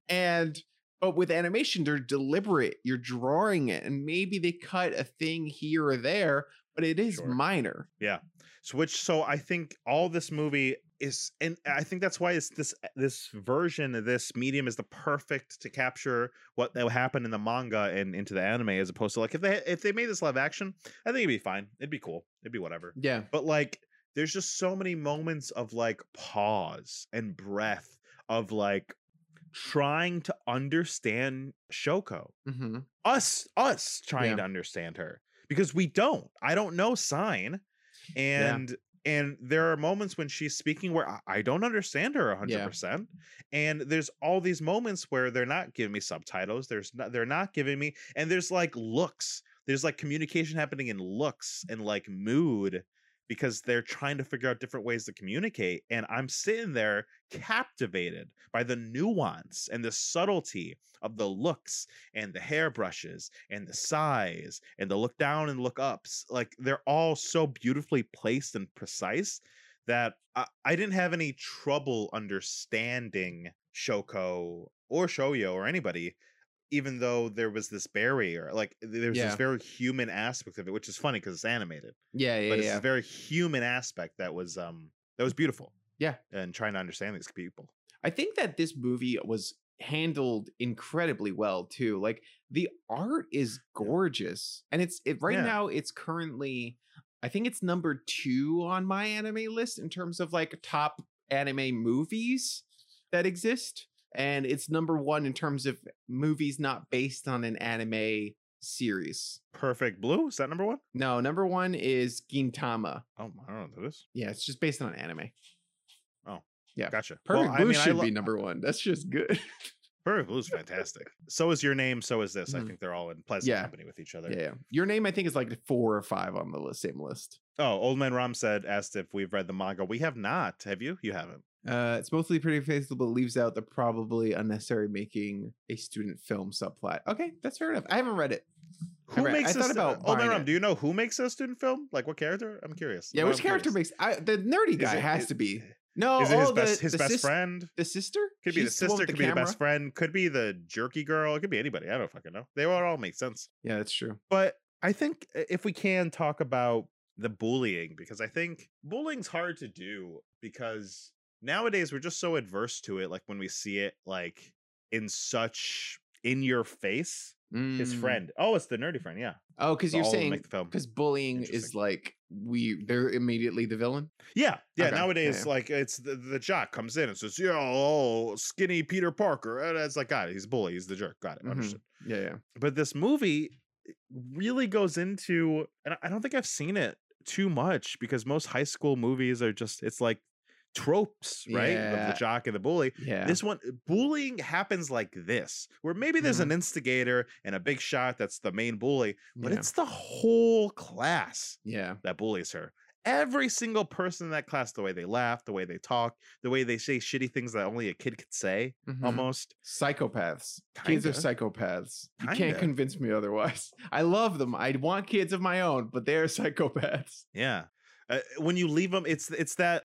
Speaker 2: And but with animation, they're deliberate. You're drawing it, and maybe they cut a thing here or there, but it is
Speaker 3: Sure.
Speaker 2: minor. Yeah.
Speaker 3: So which so I think all this movie is and I think that's why it's this this version of this medium is the perfect to capture what that happened in the manga and into the anime as opposed to like if they if they made this live action, I think it'd be fine. It'd be cool. It'd be whatever.
Speaker 2: Yeah.
Speaker 3: But like there's just so many moments of like pause and breath of like trying to understand Shoko
Speaker 2: hmm
Speaker 3: us us trying
Speaker 2: Yeah.
Speaker 3: to understand her because we don't i don't know sign and and there are moments when she's speaking where i, I don't understand her 100% and there's all these moments where they're not giving me subtitles there's not they're not giving me and there's like looks there's like communication happening in looks and like mood because they're trying to figure out different ways to communicate and i'm sitting there captivated by the nuance and the subtlety of the looks and the hairbrushes and the size and the look down and look ups like they're all so beautifully placed and precise that I, I didn't have any trouble understanding Shoko or Shoya or anybody even though there was this barrier like there's
Speaker 2: Yeah.
Speaker 3: this very human aspect of it which is funny because it's animated
Speaker 2: Yeah. Yeah.
Speaker 3: but it's
Speaker 2: yeah.
Speaker 3: this very human aspect that was um that was beautiful
Speaker 2: Yeah.
Speaker 3: and trying to understand these people
Speaker 2: I think that this movie was handled incredibly well too. Like the art is gorgeous, and it's it right
Speaker 3: Yeah.
Speaker 2: now. It's currently, I think it's number two on my anime list in terms of like top anime movies that exist, and it's number one in terms of movies not based on an anime series.
Speaker 3: perfect blue is that number one?
Speaker 2: No, number one is Gintama.
Speaker 3: Oh, i don't know what that is
Speaker 2: Yeah, it's just based on anime. Oh, yeah.
Speaker 3: gotcha
Speaker 2: Perfect
Speaker 3: Well,
Speaker 2: Blue
Speaker 3: I mean, I
Speaker 2: should
Speaker 3: lo-
Speaker 2: be number one. That's just good.
Speaker 3: Blue is fantastic. so is your name. So is this. I
Speaker 2: Mhm.
Speaker 3: think they're all in pleasant
Speaker 2: Yeah.
Speaker 3: company with each other.
Speaker 2: yeah, yeah. Your name, I think, is like four or five on the list, same list.
Speaker 3: Oh, Old Man Ram said asked if we've read the manga. We have not. Have you? You haven't.
Speaker 2: Uh, it's mostly pretty faithful, but leaves out the probably unnecessary making a student film subplot. Okay, that's fair enough. I haven't read it.
Speaker 3: Who
Speaker 2: read-
Speaker 3: makes
Speaker 2: I thought about
Speaker 3: Old Man Ram. Do you know who makes a student film? Like what character? I'm curious.
Speaker 2: Yeah, which
Speaker 3: I'm
Speaker 2: character
Speaker 3: curious.
Speaker 2: makes I, the nerdy guy
Speaker 3: it-
Speaker 2: has
Speaker 3: is-
Speaker 2: to be. No,
Speaker 3: Is it his
Speaker 2: oh,
Speaker 3: best?
Speaker 2: the,
Speaker 3: His
Speaker 2: the
Speaker 3: best
Speaker 2: sis-
Speaker 3: friend?
Speaker 2: The sister
Speaker 3: Could be the
Speaker 2: She's one
Speaker 3: sister.
Speaker 2: with
Speaker 3: Could be the best friend. Could be the jerky girl. It could be anybody. I don't fucking know. They would all make sense.
Speaker 2: Yeah, that's true.
Speaker 3: But I think uh, if we can talk about the bullying, because I think bullying's hard to do because nowadays we're just so adverse to it. Like when we see it like in such in your face, his
Speaker 2: Mm.
Speaker 3: friend. Oh, it's the nerdy friend. Yeah.
Speaker 2: Oh, because you're
Speaker 3: all of them
Speaker 2: saying
Speaker 3: the film.
Speaker 2: because bullying is like we they're immediately the villain.
Speaker 3: Yeah, yeah.
Speaker 2: Okay,
Speaker 3: Nowadays,
Speaker 2: yeah.
Speaker 3: like it's the, the jock comes in and says, "Yo, oh, skinny Peter Parker." And it's like, got it. He's a bully. He's the jerk. Got it.
Speaker 2: Mhm.
Speaker 3: Understood.
Speaker 2: Yeah, yeah.
Speaker 3: But this movie really goes into, and I don't think I've seen it too much because most high school movies are just it's like tropes, right? Of the jock and the bully.
Speaker 2: Yeah.
Speaker 3: This one, bullying happens like this, where maybe there's
Speaker 2: Mhm.
Speaker 3: an instigator and a big shot that's the main bully, but
Speaker 2: yeah.
Speaker 3: it's the whole class
Speaker 2: yeah.
Speaker 3: that bullies her. Every single person in that class, the way they laugh, the way they talk, the way they say shitty things that only a kid could say,
Speaker 2: Mhm.
Speaker 3: almost.
Speaker 2: Psychopaths. Kids are
Speaker 3: Kinda.
Speaker 2: psychopaths. You can't convince me otherwise. I love them. I want kids of my own, but they're psychopaths.
Speaker 3: Yeah. Uh, when you leave them, it's it's that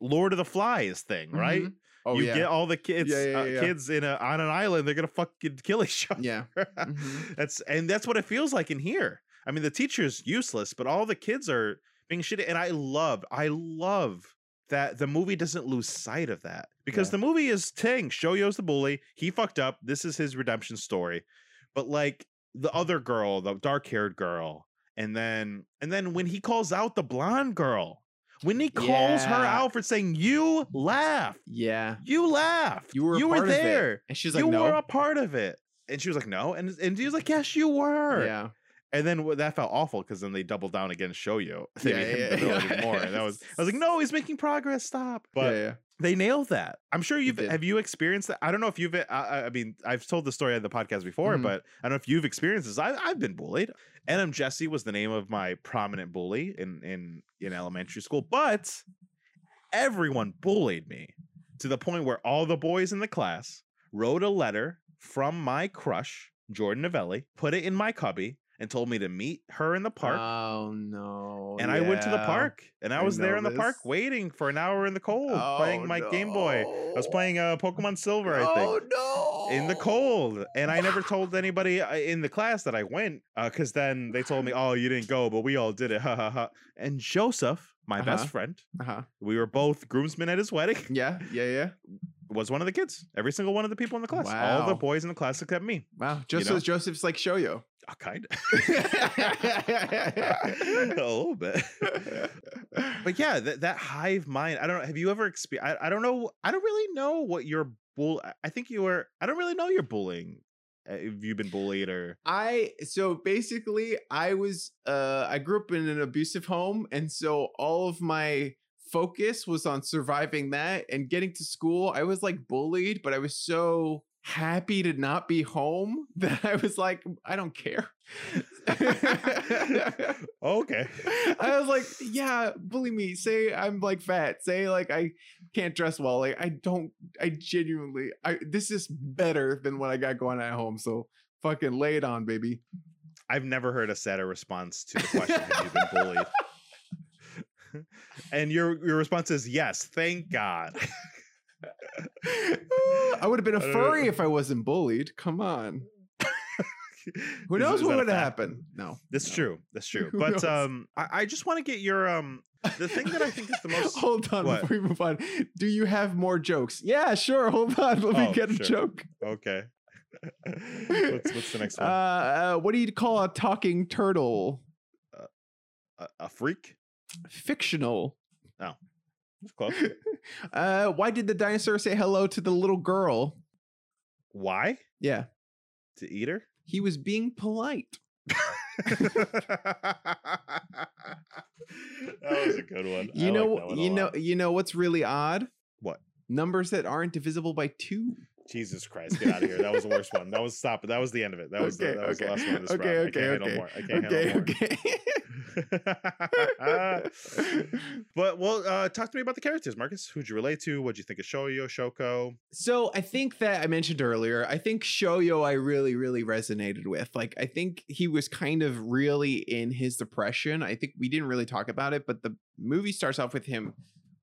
Speaker 3: Lord of the Flies thing, right?
Speaker 2: Mhm. Oh
Speaker 3: you
Speaker 2: yeah.
Speaker 3: get all the kids,
Speaker 2: Yeah, yeah,
Speaker 3: uh, kids in a on an island. They're gonna fucking kill each other.
Speaker 2: yeah. Mhm.
Speaker 3: that's and that's what it feels like in here. I mean, the teacher's useless, but all the kids are being shitty. And I love, I love that the movie doesn't lose sight of that because the movie is saying Shoya's the bully. He fucked up. This is his redemption story. But like the other girl, the dark haired girl, and then and then when he calls out the blonde girl, when he calls her out for saying you laughed,
Speaker 2: Yeah.
Speaker 3: you laughed,
Speaker 2: You were
Speaker 3: you were
Speaker 2: of it."
Speaker 3: there.
Speaker 2: And she's like,
Speaker 3: you
Speaker 2: no.
Speaker 3: were a part of it. And she was like, no. And and he was like, yes, you were.
Speaker 2: Yeah.
Speaker 3: And then that felt awful because then they doubled down again, show you. They
Speaker 2: Yeah, yeah,
Speaker 3: the villain
Speaker 2: yeah.
Speaker 3: more. And that was I was like, no, he's making progress. Stop. But
Speaker 2: yeah, yeah.
Speaker 3: they nailed that. I'm sure you've have you experienced that. I don't know if you've. I, I- I mean, I've told the story on the podcast before,
Speaker 2: Mhm.
Speaker 3: but I don't know if you've experienced this. I, I've been bullied. NM Jesse was the name of my prominent bully in in in elementary school, but everyone bullied me to the point where all the boys in the class wrote a letter from my crush Jordan Novelli, put it in my cubby, and told me to meet her in the park.
Speaker 2: Oh no.
Speaker 3: and I went to the park, and I
Speaker 2: I
Speaker 3: was there in the park waiting for an hour in the cold, playing
Speaker 2: Oh,
Speaker 3: my Game Boy. I was playing uh, Pokemon Silver, I think.
Speaker 2: Oh no.
Speaker 3: in the cold, and I never told anybody uh, in the class that I went, because then they told me, "Oh, you didn't go, but we all did it." Ha ha ha. And Joseph, my best
Speaker 2: Uh-huh.
Speaker 3: friend,
Speaker 2: Uh-huh.
Speaker 3: we were both groomsmen at his wedding,
Speaker 2: Yeah, yeah, yeah.
Speaker 3: was one of the kids. Every single one of the people in the class, all the boys in the class except me.
Speaker 2: Wow. Just
Speaker 3: know?
Speaker 2: as Joseph's like show you.
Speaker 3: Oh, kind a little bit. but yeah, that, that hive mind. I don't know. Have you ever experienced? I, I don't know. I don't really know what your bull. I- I think you were. I don't really know your bullying. Have you've been bullied or
Speaker 2: I so basically I was uh I grew up in an abusive home and so all of my focus was on surviving that and getting to school. I was like bullied, but I was so happy to not be home that I was like I don't care.
Speaker 3: Okay.
Speaker 2: I was like, yeah, bully me. Say I'm like fat. Say like I can't dress well. Like I don't. I genuinely. I this is better than what I got going at home. So fucking lay it on, baby.
Speaker 3: I've never heard a sadder response to the question have you been bullied. and your your response is yes, thank God.
Speaker 2: I would have been a furry if I wasn't bullied. Come on. Who
Speaker 3: Is-
Speaker 2: knows
Speaker 3: is
Speaker 2: what would happen? No.
Speaker 3: That's
Speaker 2: no.
Speaker 3: true. That's true.
Speaker 2: Who
Speaker 3: But
Speaker 2: knows?
Speaker 3: um, I, I just want to get your um. The thing that I think is the most.
Speaker 2: Hold on
Speaker 3: What?
Speaker 2: before we move on. Do you have more jokes? Yeah, sure. Hold on. Let me
Speaker 3: Oh,
Speaker 2: get a joke.
Speaker 3: Okay. what's what's the next
Speaker 2: Uh,
Speaker 3: one?
Speaker 2: uh, uh, what do you call a talking turtle?
Speaker 3: a, a freak?
Speaker 2: Fictional.
Speaker 3: Oh, that's close.
Speaker 2: Uh, why did the dinosaur say hello to the little girl?
Speaker 3: Why?
Speaker 2: Yeah,
Speaker 3: To eat her?
Speaker 2: he was being polite.
Speaker 3: that was a good one.
Speaker 2: You
Speaker 3: I
Speaker 2: know,
Speaker 3: like one
Speaker 2: you know, you know what's really odd?
Speaker 3: What?
Speaker 2: Numbers that aren't divisible by two.
Speaker 3: Jesus Christ, get out of here. That was the worst one. That was stop. That was the end of it. That was the,
Speaker 2: Okay,
Speaker 3: that was the last one of this
Speaker 2: okay,
Speaker 3: round.
Speaker 2: okay,
Speaker 3: I can't
Speaker 2: okay,
Speaker 3: handle more. I can't
Speaker 2: Okay,
Speaker 3: handle more.
Speaker 2: okay.
Speaker 3: but well, uh, talk to me about the characters, Marcus. Who'd you relate to? What'd you think of Shoya, Shoko?
Speaker 2: So I think that I mentioned earlier, I think Shoya I really, really resonated with. Like I think he was kind of really in his depression. I think we didn't really talk about it, but the movie starts off with him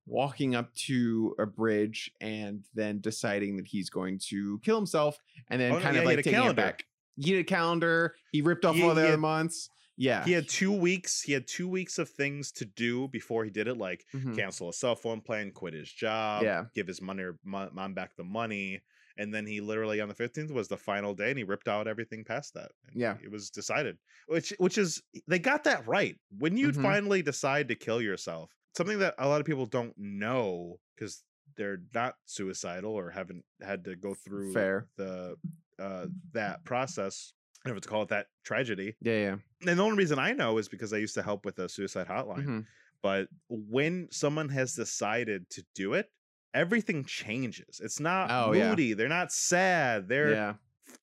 Speaker 2: walking up to a bridge and then deciding that he's going to kill himself and then
Speaker 3: Oh,
Speaker 2: kind
Speaker 3: yeah,
Speaker 2: of like
Speaker 3: a
Speaker 2: taking
Speaker 3: calendar.
Speaker 2: it back. He had a calendar. He ripped off
Speaker 3: He-
Speaker 2: all the
Speaker 3: he
Speaker 2: other
Speaker 3: had-
Speaker 2: months. Yeah.
Speaker 3: He had two weeks. He had two weeks of things to do before he did it, like
Speaker 2: Mhm.
Speaker 3: cancel a cell phone plan, quit his job,
Speaker 2: Yeah.
Speaker 3: give his money mo- mom back the money, and then he literally on the fifteenth was the final day, and he ripped out everything past that. And
Speaker 2: Yeah.
Speaker 3: it was decided, which which is they got that right when you
Speaker 2: Mhm.
Speaker 3: finally decide to kill yourself. Something that a lot of people don't know because they're not suicidal or haven't had to go through
Speaker 2: Fair.
Speaker 3: the uh, that process. I don't know if to call it that tragedy.
Speaker 2: Yeah, yeah.
Speaker 3: And the only reason I know is because I used to help with a suicide hotline.
Speaker 2: Mhm.
Speaker 3: But when someone has decided to do it, everything changes. It's not
Speaker 2: Oh, yeah.
Speaker 3: moody. They're not sad. They're
Speaker 2: Yeah.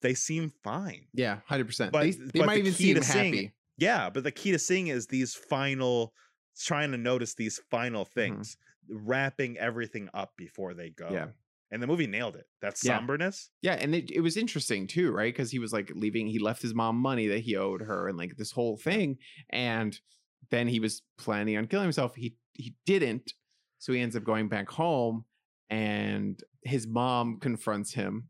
Speaker 3: they seem fine.
Speaker 2: Yeah, 100%.
Speaker 3: But-
Speaker 2: they they
Speaker 3: but
Speaker 2: might
Speaker 3: the
Speaker 2: even seem
Speaker 3: to seeing
Speaker 2: happy.
Speaker 3: Yeah, but the key to seeing is these final trying to notice these final things, wrapping everything up before they go.
Speaker 2: Mm-hmm. Yeah.
Speaker 3: And the movie nailed it. That
Speaker 2: Yeah.
Speaker 3: somberness.
Speaker 2: Yeah, and it, it was interesting too, right? Because he was like leaving, he left his mom money that he owed her and like this whole thing. And then he was planning on killing himself. He he didn't. So he ends up going back home and his mom confronts him.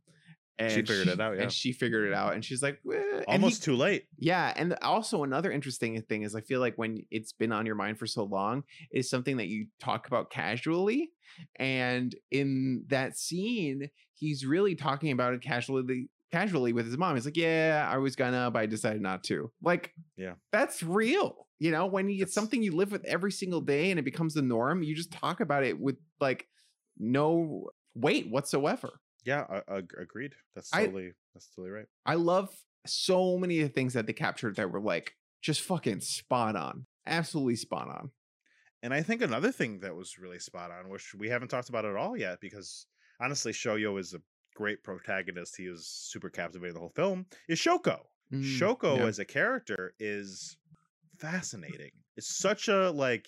Speaker 2: And
Speaker 3: figured it out, yeah.
Speaker 2: And she figured it out. And she's like, "Eh," and he-
Speaker 3: Almost too late.
Speaker 2: yeah, and also another interesting thing is I feel like when it's been on your mind for so long, it's something that you talk about casually. And in that scene, he's really talking about it casually casually with his mom. He's like, Yeah, I was gonna, but I decided not to. Like,
Speaker 3: Yeah.
Speaker 2: that's real. You know, when you, it's something you live with every single day and it becomes the norm, you just talk about it with like no weight whatsoever.
Speaker 3: Yeah, I, ag- agreed. That's
Speaker 2: I-
Speaker 3: totally that's totally right.
Speaker 2: I love so many of the things that they captured that were like just fucking spot on. Absolutely spot on.
Speaker 3: And I think another thing that was really spot on, which we haven't talked about at all yet, because honestly, Shoya is a great protagonist. He was super captivating the whole film. Is Shoko?
Speaker 2: Mm,
Speaker 3: Shoko
Speaker 2: yeah.
Speaker 3: as a character is fascinating. It's such a like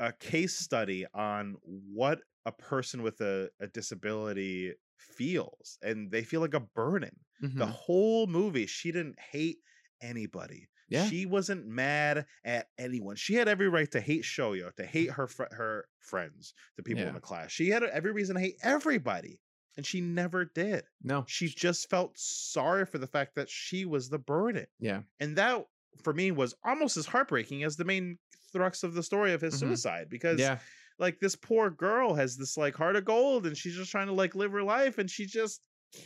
Speaker 3: a case study on what a person with a, a disability feels, and they feel like a burden. The
Speaker 2: Mhm.
Speaker 3: whole movie, she didn't hate anybody.
Speaker 2: Yeah.
Speaker 3: She wasn't mad at anyone. She had every right to hate Shoya, to hate her fr- her friends, the people in the class. She had every reason to hate everybody, and she never did.
Speaker 2: no.
Speaker 3: She just felt sorry for the fact that she was the burden.
Speaker 2: Yeah.
Speaker 3: And that for me was almost as heartbreaking as the main thrust of the story of his
Speaker 2: Mhm.
Speaker 3: suicide because
Speaker 2: Yeah.
Speaker 3: Like this poor girl has this like heart of gold and she's just trying to like live her life and she just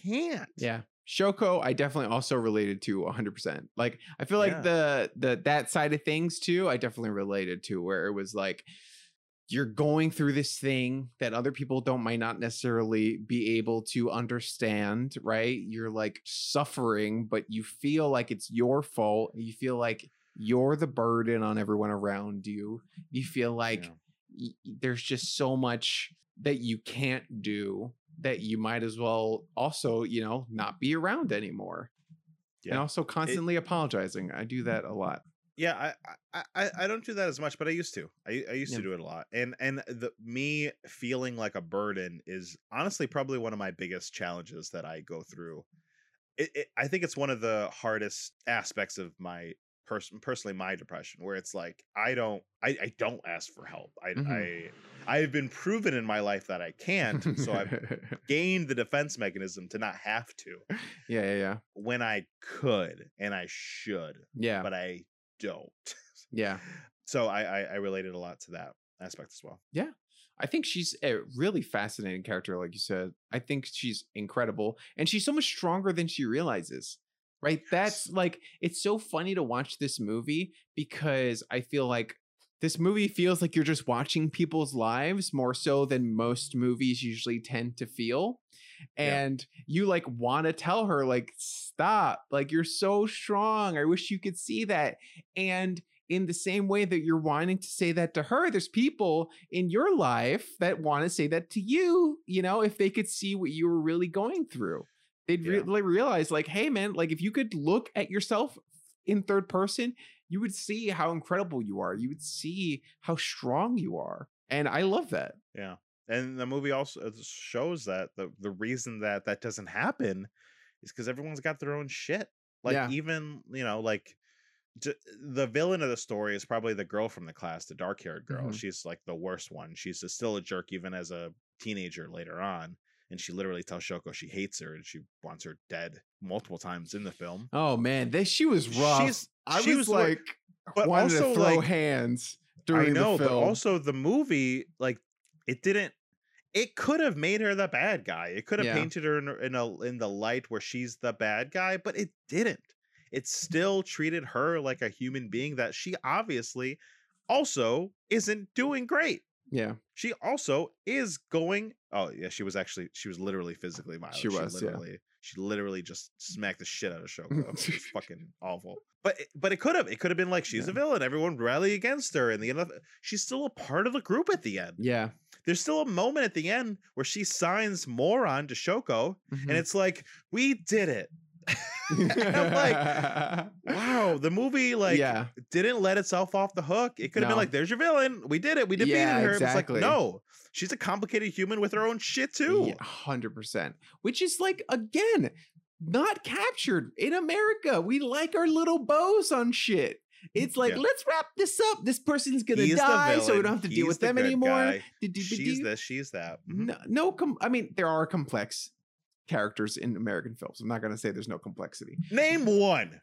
Speaker 3: can't.
Speaker 2: Yeah. Shoko, I definitely also related to 100%. Like I feel like
Speaker 3: Yeah.
Speaker 2: the the that side of things too, I definitely related to where it was like you're going through this thing that other people don't might not necessarily be able to understand, right? You're like suffering, but you feel like it's your fault. You feel like you're the burden on everyone around you. You feel like
Speaker 3: Yeah.
Speaker 2: Y- there's just so much that you can't do that you might as well also, you know, not be around anymore.
Speaker 3: Yeah.
Speaker 2: And also constantly apologizing. I do that a lot.
Speaker 3: Yeah, I, I I I don't do that as much, but I used to. I, I used
Speaker 2: Yeah.
Speaker 3: to do it a lot, and and the me feeling like a burden is honestly probably one of my biggest challenges that I go through. It, it, I think it's one of the hardest aspects of my person personally my depression, where it's like I don't I, I don't ask for help. I
Speaker 2: Mhm.
Speaker 3: I I've been proven in my life that I can't, so I've gained the defense mechanism to not have to
Speaker 2: yeah, yeah, yeah.
Speaker 3: when I could and I should,
Speaker 2: Yeah.
Speaker 3: but I don't.
Speaker 2: yeah.
Speaker 3: so I, I I related a lot to that aspect as well.
Speaker 2: Yeah I think she's a really fascinating character, like you said. I think she's incredible. And she's so much stronger than she realizes. Right? That's like it's so funny to watch this movie because I feel like this movie feels like you're just watching people's lives more so than most movies usually tend to feel.
Speaker 3: Yeah.
Speaker 2: And you like want to tell her, like, stop, like, you're so strong. I wish you could see that. And in the same way that you're wanting to say that to her, there's people in your life that want to say that to you, you know, if they could see what you were really going through. They'd
Speaker 3: Yeah.
Speaker 2: really realize, like, hey, man, like, if you could look at yourself in third person, you would see how incredible you are. You would see how strong you are. And I love that.
Speaker 3: Yeah. And the movie also uh, shows that the the reason that that doesn't happen is because everyone's got their own shit. Like
Speaker 2: Yeah.
Speaker 3: even you know like j- the villain of the story is probably the girl from the class, the dark haired girl.
Speaker 2: Mhm.
Speaker 3: She's like the worst one. She's a- still a jerk even as a teenager later on. And she literally tells Shoko she hates her and she wants her dead multiple times in the film.
Speaker 2: Oh man, this she was rough.
Speaker 3: She's-
Speaker 2: I
Speaker 3: she
Speaker 2: was,
Speaker 3: was like-
Speaker 2: like, wanted
Speaker 3: also,
Speaker 2: to throw
Speaker 3: like,
Speaker 2: hands
Speaker 3: I know,
Speaker 2: the
Speaker 3: but also the movie, like it didn't. It could have made her the bad guy. It could have
Speaker 2: Yeah.
Speaker 3: painted her in, in a in the light where she's the bad guy, but it didn't. It still treated her like a human being that she obviously also isn't doing great.
Speaker 2: Yeah,
Speaker 3: She also is going. Oh yeah, she was actually she was literally physically violent.
Speaker 2: She was, yeah.
Speaker 3: literally. She literally just smacked the shit out of Shoko. It was fucking awful. But but it could have. It could have been like she's
Speaker 2: Yeah.
Speaker 3: a villain. Everyone rally against her, and the end of she's still a part of the group at the end.
Speaker 2: yeah.
Speaker 3: There's still a moment at the end where she signs moron to Shoko,
Speaker 2: Mhm.
Speaker 3: and it's like we did it. I'm like, wow, the movie like
Speaker 2: yeah,
Speaker 3: didn't let itself off the hook. It could have
Speaker 2: No.
Speaker 3: been like, "There's your villain. We did it. We defeated
Speaker 2: Yeah,
Speaker 3: her." It's
Speaker 2: exactly.
Speaker 3: like, no, she's a complicated human with her own shit too.
Speaker 2: hundred percent. Which is like again not captured in America. We like our little bows on shit. It's like
Speaker 3: Yeah.
Speaker 2: let's wrap this up. This person's gonna
Speaker 3: He's
Speaker 2: die, so we don't have to deal with
Speaker 3: the
Speaker 2: them anymore.
Speaker 3: She's this. She's that. Mhm.
Speaker 2: No, no com- I mean, there are complex characters in American films. I'm not gonna say there's no complexity.
Speaker 3: Name one.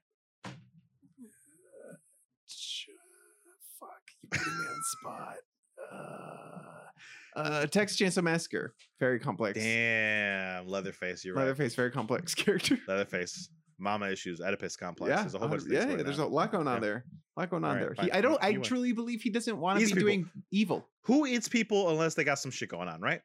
Speaker 2: Fuck, you put me on spot. Uh, uh, Texas Chainsaw Massacre, very complex.
Speaker 3: Damn, Leatherface. You're right.
Speaker 2: Leatherface, very complex character.
Speaker 3: Leatherface. Mama issues. Oedipus complex.
Speaker 2: yeah,
Speaker 3: There's a whole bunch of
Speaker 2: yeah,
Speaker 3: things.
Speaker 2: there's
Speaker 3: on.
Speaker 2: a lot going on
Speaker 3: Yeah.
Speaker 2: there. A lot going on
Speaker 3: Alright,
Speaker 2: there. He, I don't. I truly believe he doesn't want to be
Speaker 3: people.
Speaker 2: doing evil.
Speaker 3: Who eats people unless they got some shit going on, right?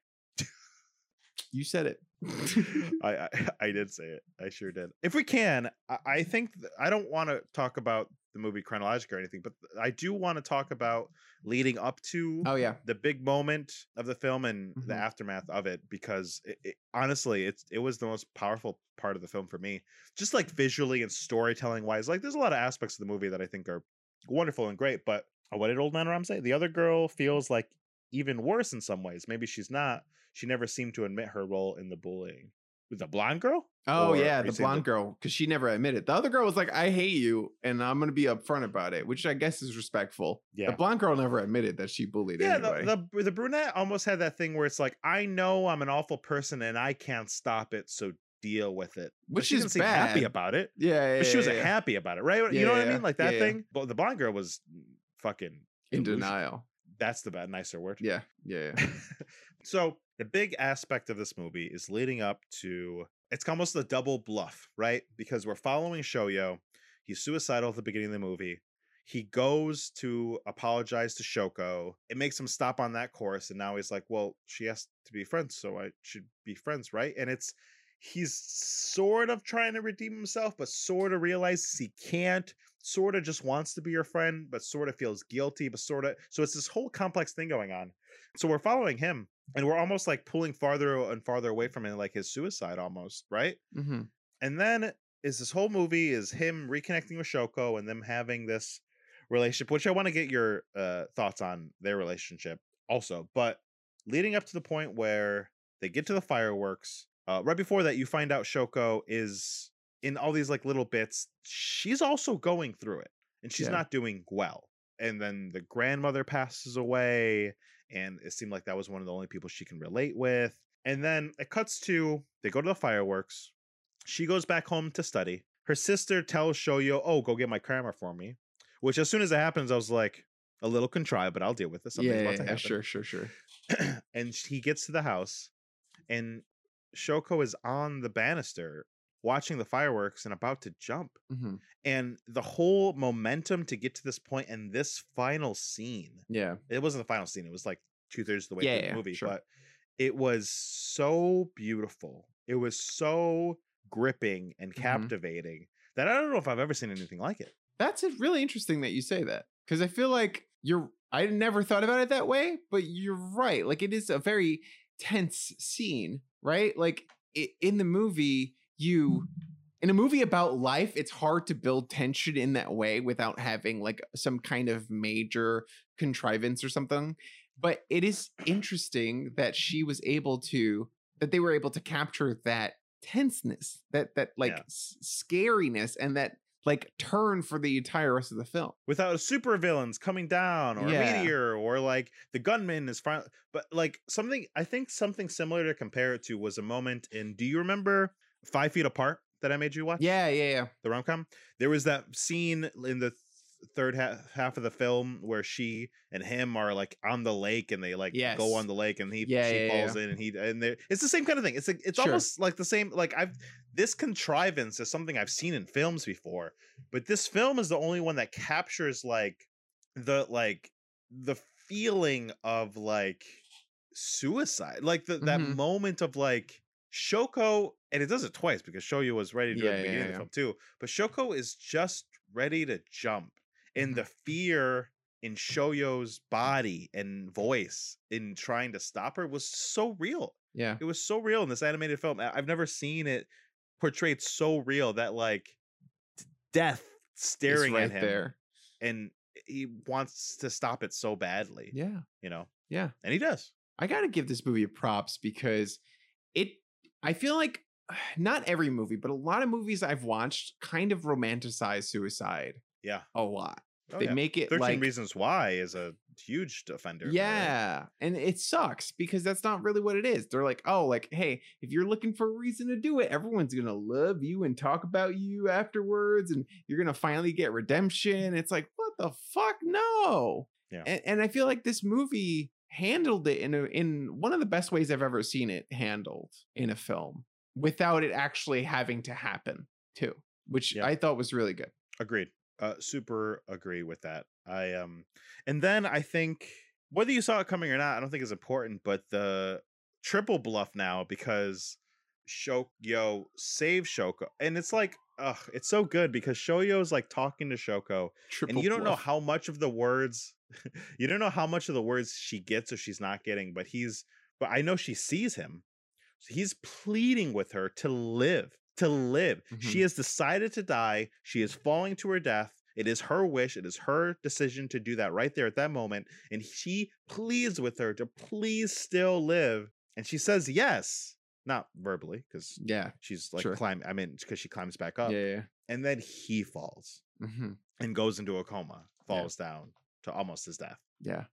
Speaker 2: You said it.
Speaker 3: I, I I did say it. I sure did. If we can, I, I think th- I don't want to talk about the movie chronologically or anything, but I do want to talk about leading up to
Speaker 2: oh yeah.
Speaker 3: the big moment of the film and the
Speaker 2: Mhm.
Speaker 3: aftermath of it because it, it, honestly it's it was the most powerful part of the film for me just like visually and storytelling wise like there's a lot of aspects of the movie that i think are wonderful and great but uh, what did old man ram say the other girl feels like even worse in some ways maybe she's not she never seemed to admit her role in the bullying the blonde girl
Speaker 2: Oh
Speaker 3: Or
Speaker 2: yeah, the blonde girl, because she never admitted. The other girl was like, "I hate you," and I'm gonna be upfront about it, which I guess is respectful.
Speaker 3: yeah
Speaker 2: The blonde girl never admitted that she bullied
Speaker 3: yeah,
Speaker 2: anybody.
Speaker 3: the, the the brunette almost had that thing where it's like, I know I'm an awful person and I can't stop it, so deal with it. But
Speaker 2: Which
Speaker 3: she
Speaker 2: is
Speaker 3: didn't seem happy about it.
Speaker 2: yeah, yeah,
Speaker 3: but she
Speaker 2: yeah,
Speaker 3: wasn't
Speaker 2: yeah.
Speaker 3: happy about it, right?
Speaker 2: Yeah,
Speaker 3: you know what I mean? Like that
Speaker 2: yeah, yeah.
Speaker 3: thing. But the blonde girl was fucking
Speaker 2: in denial.
Speaker 3: That's the bad, nicer word.
Speaker 2: Yeah, yeah, yeah.
Speaker 3: so the big aspect of this movie is leading up to it's almost a double bluff, right? Because we're following Shoya. He's suicidal at the beginning of the movie. He goes to apologize to Shoko. It makes him stop on that course, and now he's like, "Well, she has to be friends, so I should be friends, right?" And it's he's sort of trying to redeem himself, but sort of realizes he can't. Sort of just wants to be your friend, but sort of feels guilty, but sort of. So it's this whole complex thing going on. So we're following him, and we're almost like pulling farther and farther away from him, like his suicide almost, right?
Speaker 2: hmm
Speaker 3: And then is this whole movie is him reconnecting with Shoko and them having this relationship, which I want to get your uh, thoughts on their relationship also. But leading up to the point where they get to the fireworks, uh, right before that, you find out Shoko is in all these like little bits. She's also going through it, and she's
Speaker 2: Yeah.
Speaker 3: not doing well. And then the grandmother passes away, and it seemed like that was one of the only people she can relate with. And then it cuts to they go to the fireworks. She goes back home to study. Her sister tells Shoya, "Oh, go get my camera for me." Which, as soon as it happens, I was like, a little contrived, but I'll deal with this. Something's
Speaker 2: Yeah,
Speaker 3: about
Speaker 2: yeah,
Speaker 3: to
Speaker 2: yeah,
Speaker 3: happen.
Speaker 2: sure, sure, sure.
Speaker 3: and he gets to the house, and Shoko is on the banister watching the fireworks and about to jump.
Speaker 2: hmm
Speaker 3: And the whole momentum to get to this point and this final scene
Speaker 2: Yeah,
Speaker 3: it wasn't the final scene. It was like two thirds of the way
Speaker 2: Yeah,
Speaker 3: through the
Speaker 2: yeah,
Speaker 3: movie,
Speaker 2: sure.
Speaker 3: but it was so beautiful. It was so gripping and
Speaker 2: Mhm.
Speaker 3: captivating that I don't know if I've ever seen anything like it.
Speaker 2: that's really interesting that you say that because I feel like you're. I never thought about it that way, but you're right. Like it is a very tense scene, right? Like in the movie, you mm-hmm. in a movie about life, it's hard to build tension in that way without having like some kind of major contrivance or something. But it is interesting that she was able to that they were able to capture that tenseness, that that like
Speaker 3: Yeah.
Speaker 2: s- scariness, and that like turn for the entire rest of the film.
Speaker 3: Without super villains coming down or a
Speaker 2: Yeah.
Speaker 3: meteor or like the gunman is finally but like something I think something similar to compare it to was a moment in do you remember Five Feet Apart that I made you watch?
Speaker 2: Yeah, yeah, yeah.
Speaker 3: the rom com. There was that scene in the third half, half of the film where she and him are like on the lake and they like
Speaker 2: Yes.
Speaker 3: go on the lake and he
Speaker 2: Yeah,
Speaker 3: she
Speaker 2: yeah,
Speaker 3: falls
Speaker 2: yeah.
Speaker 3: in and he and they it's the same kind of thing. It's like it's
Speaker 2: Sure.
Speaker 3: almost like the same like I've this contrivance is something I've seen in films before, but this film is the only one that captures like the like the feeling of like suicide like the, that
Speaker 2: Mhm.
Speaker 3: moment of like Shoko, and it does it twice because Shoya was ready to do it at the
Speaker 2: yeah,
Speaker 3: beginning
Speaker 2: yeah.
Speaker 3: of the film too. But Shoko is just ready to jump, and the fear in Shoya's body and voice in trying to stop her was so real.
Speaker 2: Yeah.
Speaker 3: It was so real in this animated film. I've never seen it portrayed so real that like death staring
Speaker 2: right
Speaker 3: at him,
Speaker 2: there.
Speaker 3: and he wants to stop it so badly.
Speaker 2: Yeah.
Speaker 3: You know,
Speaker 2: Yeah.
Speaker 3: and he does.
Speaker 2: I got to give this movie props because it I feel like not every movie, but a lot of movies I've watched kind of romanticize suicide
Speaker 3: Yeah.
Speaker 2: a lot.
Speaker 3: Oh,
Speaker 2: they
Speaker 3: yeah.
Speaker 2: make it
Speaker 3: 13
Speaker 2: like
Speaker 3: Reasons Why is a huge offender. of that, right?
Speaker 2: Yeah, and it sucks because that's not really what it is. They're like, "Oh, like hey, if you're looking for a reason to do it, everyone's going to love you and talk about you afterwards and you're going to finally get redemption." It's like, "What the fuck? No."
Speaker 3: Yeah.
Speaker 2: And, and I feel like this movie handled it in a, in one of the best ways I've ever seen it handled in a film without it actually having to happen, too, which
Speaker 3: Yeah.
Speaker 2: I thought was really good.
Speaker 3: Agreed. Uh, super agree with that. I um, and then I think whether you saw it coming or not, I don't think is important. But the triple bluff now because Shoya saves Shoko. And it's like, ugh, it's so good because Shoya's like talking to Shoko
Speaker 2: Triple
Speaker 3: and you don't know how much of the words you don't know how much of the words she gets or she's not getting, but he's but I know she sees him. So he's pleading with her to live, to live. She has decided to die. She is falling to her death. It is her wish. It is her decision to do that right there at that moment. And she pleads with her to please still live. And she says yes, not verbally, because
Speaker 2: Yeah.
Speaker 3: she's like
Speaker 2: Sure.
Speaker 3: climb. I mean, because she climbs back up.
Speaker 2: Yeah.
Speaker 3: And then he falls
Speaker 2: hmm
Speaker 3: and goes into a coma,
Speaker 2: Yeah.
Speaker 3: falls down to almost his death.
Speaker 2: Yeah.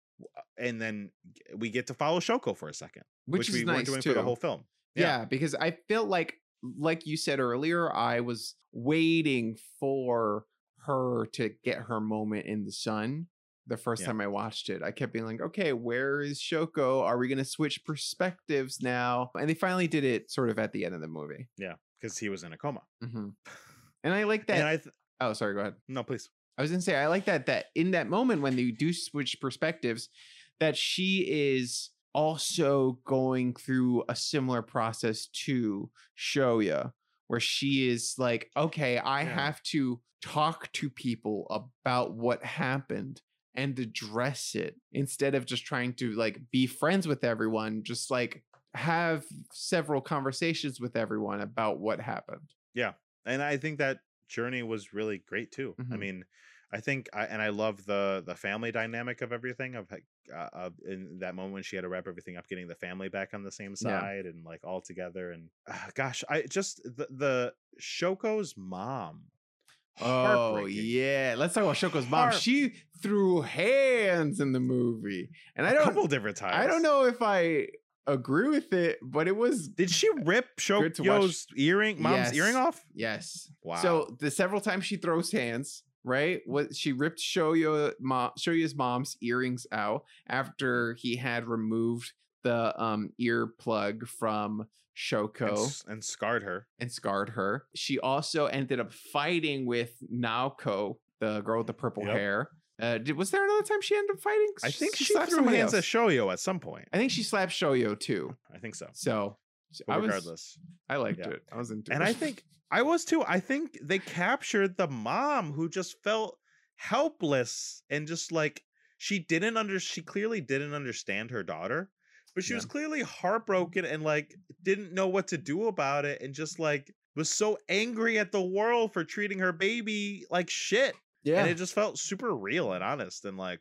Speaker 3: And then we get to follow Shoko for a second,
Speaker 2: Which,
Speaker 3: which, we
Speaker 2: nice
Speaker 3: weren't doing
Speaker 2: too.
Speaker 3: for the whole film.
Speaker 2: yeah. because I feel like, like you said earlier, I was waiting for her to get her moment in the sun. The first
Speaker 3: Yeah.
Speaker 2: time I watched it, I kept being like, "Okay, where is Shoko? Are we going to switch perspectives now?" And they finally did it, sort of at the end of the movie.
Speaker 3: Yeah, because he was in a coma.
Speaker 2: hmm And I like that.
Speaker 3: And I th-
Speaker 2: oh, sorry. Go ahead.
Speaker 3: no, please.
Speaker 2: I was gonna say I like that that in that moment when they do switch perspectives, that she is also going through a similar process to Shoya, where she is like, okay, I
Speaker 3: Yeah.
Speaker 2: have to talk to people about what happened and address it instead of just trying to like be friends with everyone, just like have several conversations with everyone about what happened. Yeah.
Speaker 3: And I think that journey was really great too. I
Speaker 2: Mhm.
Speaker 3: mean, I think, I, and I love the the family dynamic of everything. Of uh, uh, in that moment when she had to wrap everything up, getting the family back on the same
Speaker 2: Yeah.
Speaker 3: side and like all together. And uh, gosh, I just the the Shoko's mom.
Speaker 2: Oh yeah, let's talk about Shoko's mom.
Speaker 3: Heart-
Speaker 2: She threw hands in the movie, and I don't,
Speaker 3: couple different times.
Speaker 2: I don't know if I agree with it, but it was
Speaker 3: Did she rip
Speaker 2: Good to watch.
Speaker 3: Shoko's earring, mom's earring off?
Speaker 2: yes.
Speaker 3: Wow.
Speaker 2: So the several times she throws hands, right? What she ripped Shoya mom, Shoya's mom's earrings out after he had removed the um ear plug from Shoko
Speaker 3: s- and scarred her.
Speaker 2: and scarred her. She also ended up fighting with Naoka, the girl with the purple
Speaker 3: Yep.
Speaker 2: hair. Uh, did, was there another time she ended up fighting?
Speaker 3: I think she
Speaker 2: slapped
Speaker 3: threw hands
Speaker 2: else.
Speaker 3: at Shoya at some point.
Speaker 2: I think she slapped Shoya too.
Speaker 3: I think so.
Speaker 2: So
Speaker 3: But
Speaker 2: I was,
Speaker 3: regardless.
Speaker 2: I liked
Speaker 3: yeah.
Speaker 2: it. I was into
Speaker 3: And
Speaker 2: it.
Speaker 3: I think I was too. I think they captured the mom who just felt helpless and just like she didn't under she clearly didn't understand her daughter, but she
Speaker 2: Yeah.
Speaker 3: was clearly mm-hmm. heartbroken and like didn't know what to do about it and just like was so angry at the world for treating her baby like shit.
Speaker 2: yeah,
Speaker 3: And it just felt super real and honest and like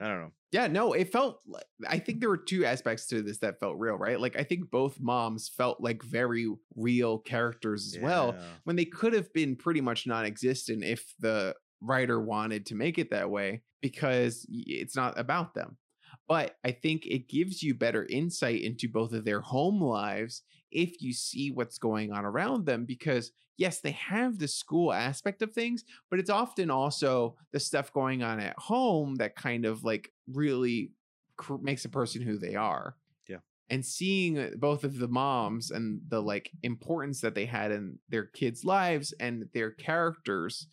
Speaker 3: I don't know.
Speaker 2: yeah. No, it felt. Like, I think there were two aspects to this that felt real, right? Like I think both moms felt like very real characters as well. When they could have been pretty much non-existent if the writer wanted to make it that way because it's not about them but i think it gives you better insight into both of their home lives if you see what's going on around them because yes they have the school aspect of things but it's often also the stuff going on at home that kind of like really cr- makes a person who they are
Speaker 3: Yeah.
Speaker 2: and seeing both of the moms and the like importance that they had in their kids lives and their characters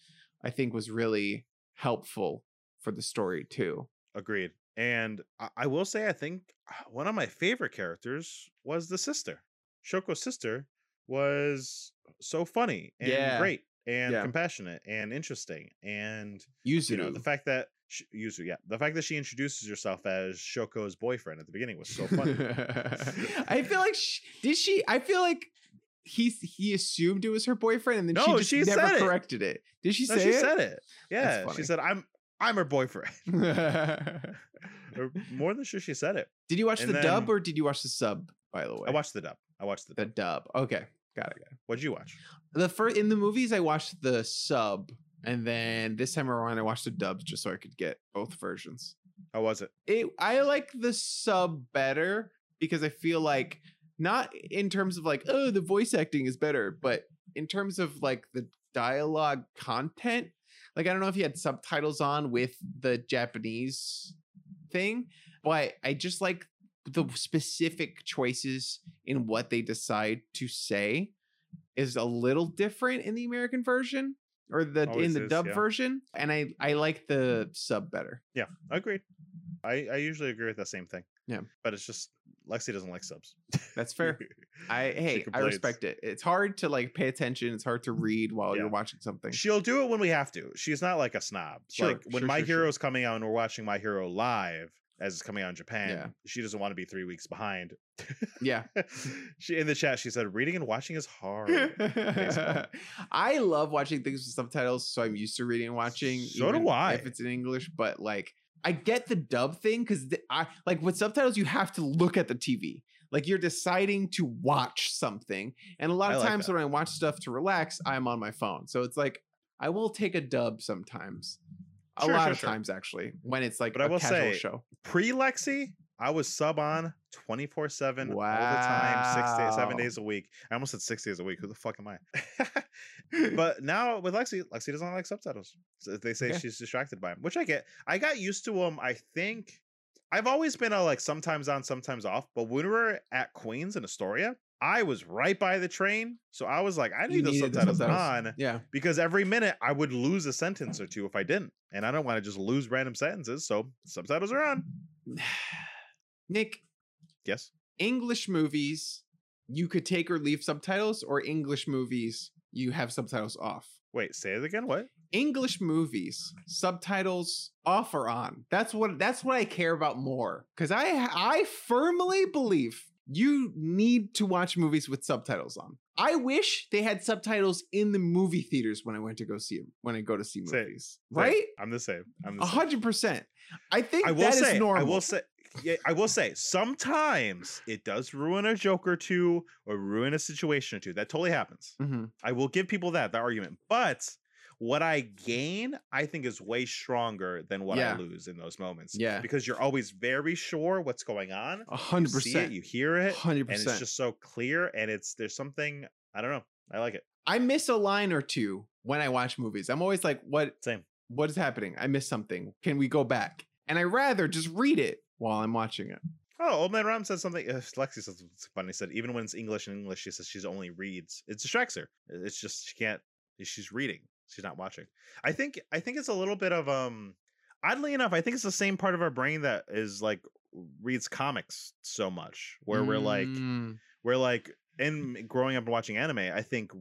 Speaker 2: i think was really helpful for the story too
Speaker 3: Agreed. And I, I will say, I think uh, one of my favorite characters was the sister. Shoko's sister was so funny and
Speaker 2: Yeah.
Speaker 3: great and
Speaker 2: Yeah.
Speaker 3: compassionate and interesting. And
Speaker 2: Yuzuru.
Speaker 3: you know, the fact that sh- Yuzu, yeah, the fact that she introduces herself as Shoko's boyfriend at the beginning was so funny.
Speaker 2: I feel like sh did she? I feel like he he assumed it was her boyfriend, and then
Speaker 3: No,
Speaker 2: she just
Speaker 3: she
Speaker 2: never
Speaker 3: said it.
Speaker 2: corrected it. Did she
Speaker 3: no,
Speaker 2: say
Speaker 3: she
Speaker 2: it?
Speaker 3: said it. Yeah, she said, "I'm I'm her boyfriend." more than sure she said it.
Speaker 2: did you watch
Speaker 3: And
Speaker 2: the dub or did you watch the sub? By the way,
Speaker 3: I watched the dub. I watched the
Speaker 2: the
Speaker 3: dub.
Speaker 2: Okay, got it.
Speaker 3: What'd you watch?
Speaker 2: The first in the movies, I watched the sub, and then this time around, I watched the dubs just so I could get both versions.
Speaker 3: How was it?
Speaker 2: it I like the sub better because I feel like not in terms of like oh the voice acting is better, but in terms of like the dialogue content. Like I don't know if you had subtitles on with the Japanese thing, but I just like the specific choices in what they decide to say is a little different in the American version or the in the
Speaker 3: is,
Speaker 2: dub
Speaker 3: yeah.
Speaker 2: version and I I like the sub better.
Speaker 3: Yeah, agreed. I, I usually agree with the same thing.
Speaker 2: Yeah.
Speaker 3: But it's just Lexi doesn't like subs.
Speaker 2: That's fair. I hey, I respect it. It's hard to like pay attention. It's hard to read while
Speaker 3: Yeah.
Speaker 2: you're watching something.
Speaker 3: She'll do it when we have to. She's not like a snob.
Speaker 2: Sure,
Speaker 3: like when
Speaker 2: sure,
Speaker 3: My
Speaker 2: sure.
Speaker 3: Hero's coming out and we're watching My Hero live as it's coming out in Japan,
Speaker 2: Yeah.
Speaker 3: she doesn't want to be three weeks behind.
Speaker 2: Yeah.
Speaker 3: she in the chat she said reading and watching is hard.
Speaker 2: I love watching things with subtitles, so I'm used to reading and watching.
Speaker 3: So do I.
Speaker 2: If it's in English, but like I get the dub thing because I like with subtitles, you have to look at the TV. Like you're deciding to watch something, and a lot of
Speaker 3: like
Speaker 2: times
Speaker 3: that.
Speaker 2: when I watch stuff to relax, I'm on my phone. So it's like I will take a dub sometimes. A
Speaker 3: Sure,
Speaker 2: lot
Speaker 3: sure,
Speaker 2: of
Speaker 3: sure.
Speaker 2: times actually, when it's like
Speaker 3: But I will
Speaker 2: casual
Speaker 3: say,
Speaker 2: show.
Speaker 3: Pre Lexi, I was sub on 24 7 all the time, six days, seven days a week. I almost said six days a week. Who the fuck am I? but now with Lexi, Lexi doesn't like subtitles. So they say
Speaker 2: Okay.
Speaker 3: she's distracted by them, which I get. I got used to them. I think I've always been a like sometimes on, sometimes off. But when we were at Queens in Astoria, I was right by the train, so I was like, I need the subtitles
Speaker 2: subtitles.
Speaker 3: on
Speaker 2: Yeah.
Speaker 3: because every minute I would lose a sentence or two if I didn't, and I don't want to just lose random sentences. So subtitles are on.
Speaker 2: Nick,
Speaker 3: Yes.
Speaker 2: English movies, you could take or leave subtitles, or English movies, you have subtitles off.
Speaker 3: Wait, say it again. What?
Speaker 2: English movies, subtitles off or on. That's what that's what I care about more. Cause I I firmly believe you need to watch movies with subtitles on. I wish they had subtitles in the movie theaters when I went to go see them, when I go to see movies.
Speaker 3: Same.
Speaker 2: Right?
Speaker 3: I'm the same. I'm the same.
Speaker 2: hundred percent. I think
Speaker 3: I will
Speaker 2: that is
Speaker 3: say. I
Speaker 2: normal.
Speaker 3: will say. Yeah, I will say. Sometimes it does ruin a joke or two, or ruin a situation or two. That totally happens.
Speaker 2: Mhm.
Speaker 3: I will give people that that argument. But what I gain, I think, is way stronger than what
Speaker 2: Yeah.
Speaker 3: I lose in those moments.
Speaker 2: Yeah.
Speaker 3: because you're always very sure what's going on.
Speaker 2: A hundred
Speaker 3: You see it,
Speaker 2: percent.
Speaker 3: you hear it,
Speaker 2: Hundred percent.
Speaker 3: and it's just so clear. And it's there's something I don't know. I like it.
Speaker 2: I miss a line or two when I watch movies. I'm always like, what
Speaker 3: Same.
Speaker 2: what is happening? I miss something. Can we go back? And I rather just read it while I'm watching it.
Speaker 3: Oh, old man Ram said something. Uh, Lexi said something funny. Said even when it's English and English, she says she's only reads. It distracts her. It's just she can't. She's reading. She's not watching. I think. I think it's a little bit of um. Oddly enough, I think it's the same part of our brain that is like reads comics so much, where we're like,
Speaker 2: Mm,
Speaker 3: we're like in growing up and watching anime. I think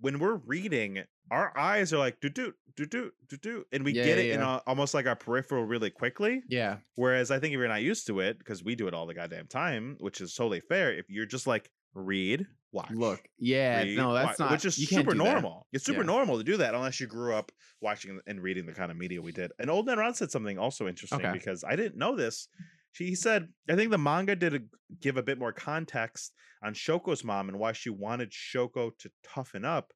Speaker 3: when we're reading, our eyes are like do do do do do do, and we
Speaker 2: Yeah,
Speaker 3: get
Speaker 2: yeah,
Speaker 3: it in a, almost like our peripheral really quickly.
Speaker 2: yeah.
Speaker 3: Whereas I think if you're not used to it, because we do it all the goddamn time, which is totally fair, if you're just like read, watch.
Speaker 2: Look. Yeah.
Speaker 3: read,
Speaker 2: no, that's
Speaker 3: watch,
Speaker 2: not
Speaker 3: which is
Speaker 2: you
Speaker 3: super
Speaker 2: do that.
Speaker 3: normal. It's super
Speaker 2: Yeah.
Speaker 3: normal to do that unless you grew up watching and reading the kind of media we did. And Old Man Ron said something also interesting
Speaker 2: Okay.
Speaker 3: because I didn't know this. She he said, I think the manga did a, give a bit more context on Shoko's mom and why she wanted Shoko to toughen up,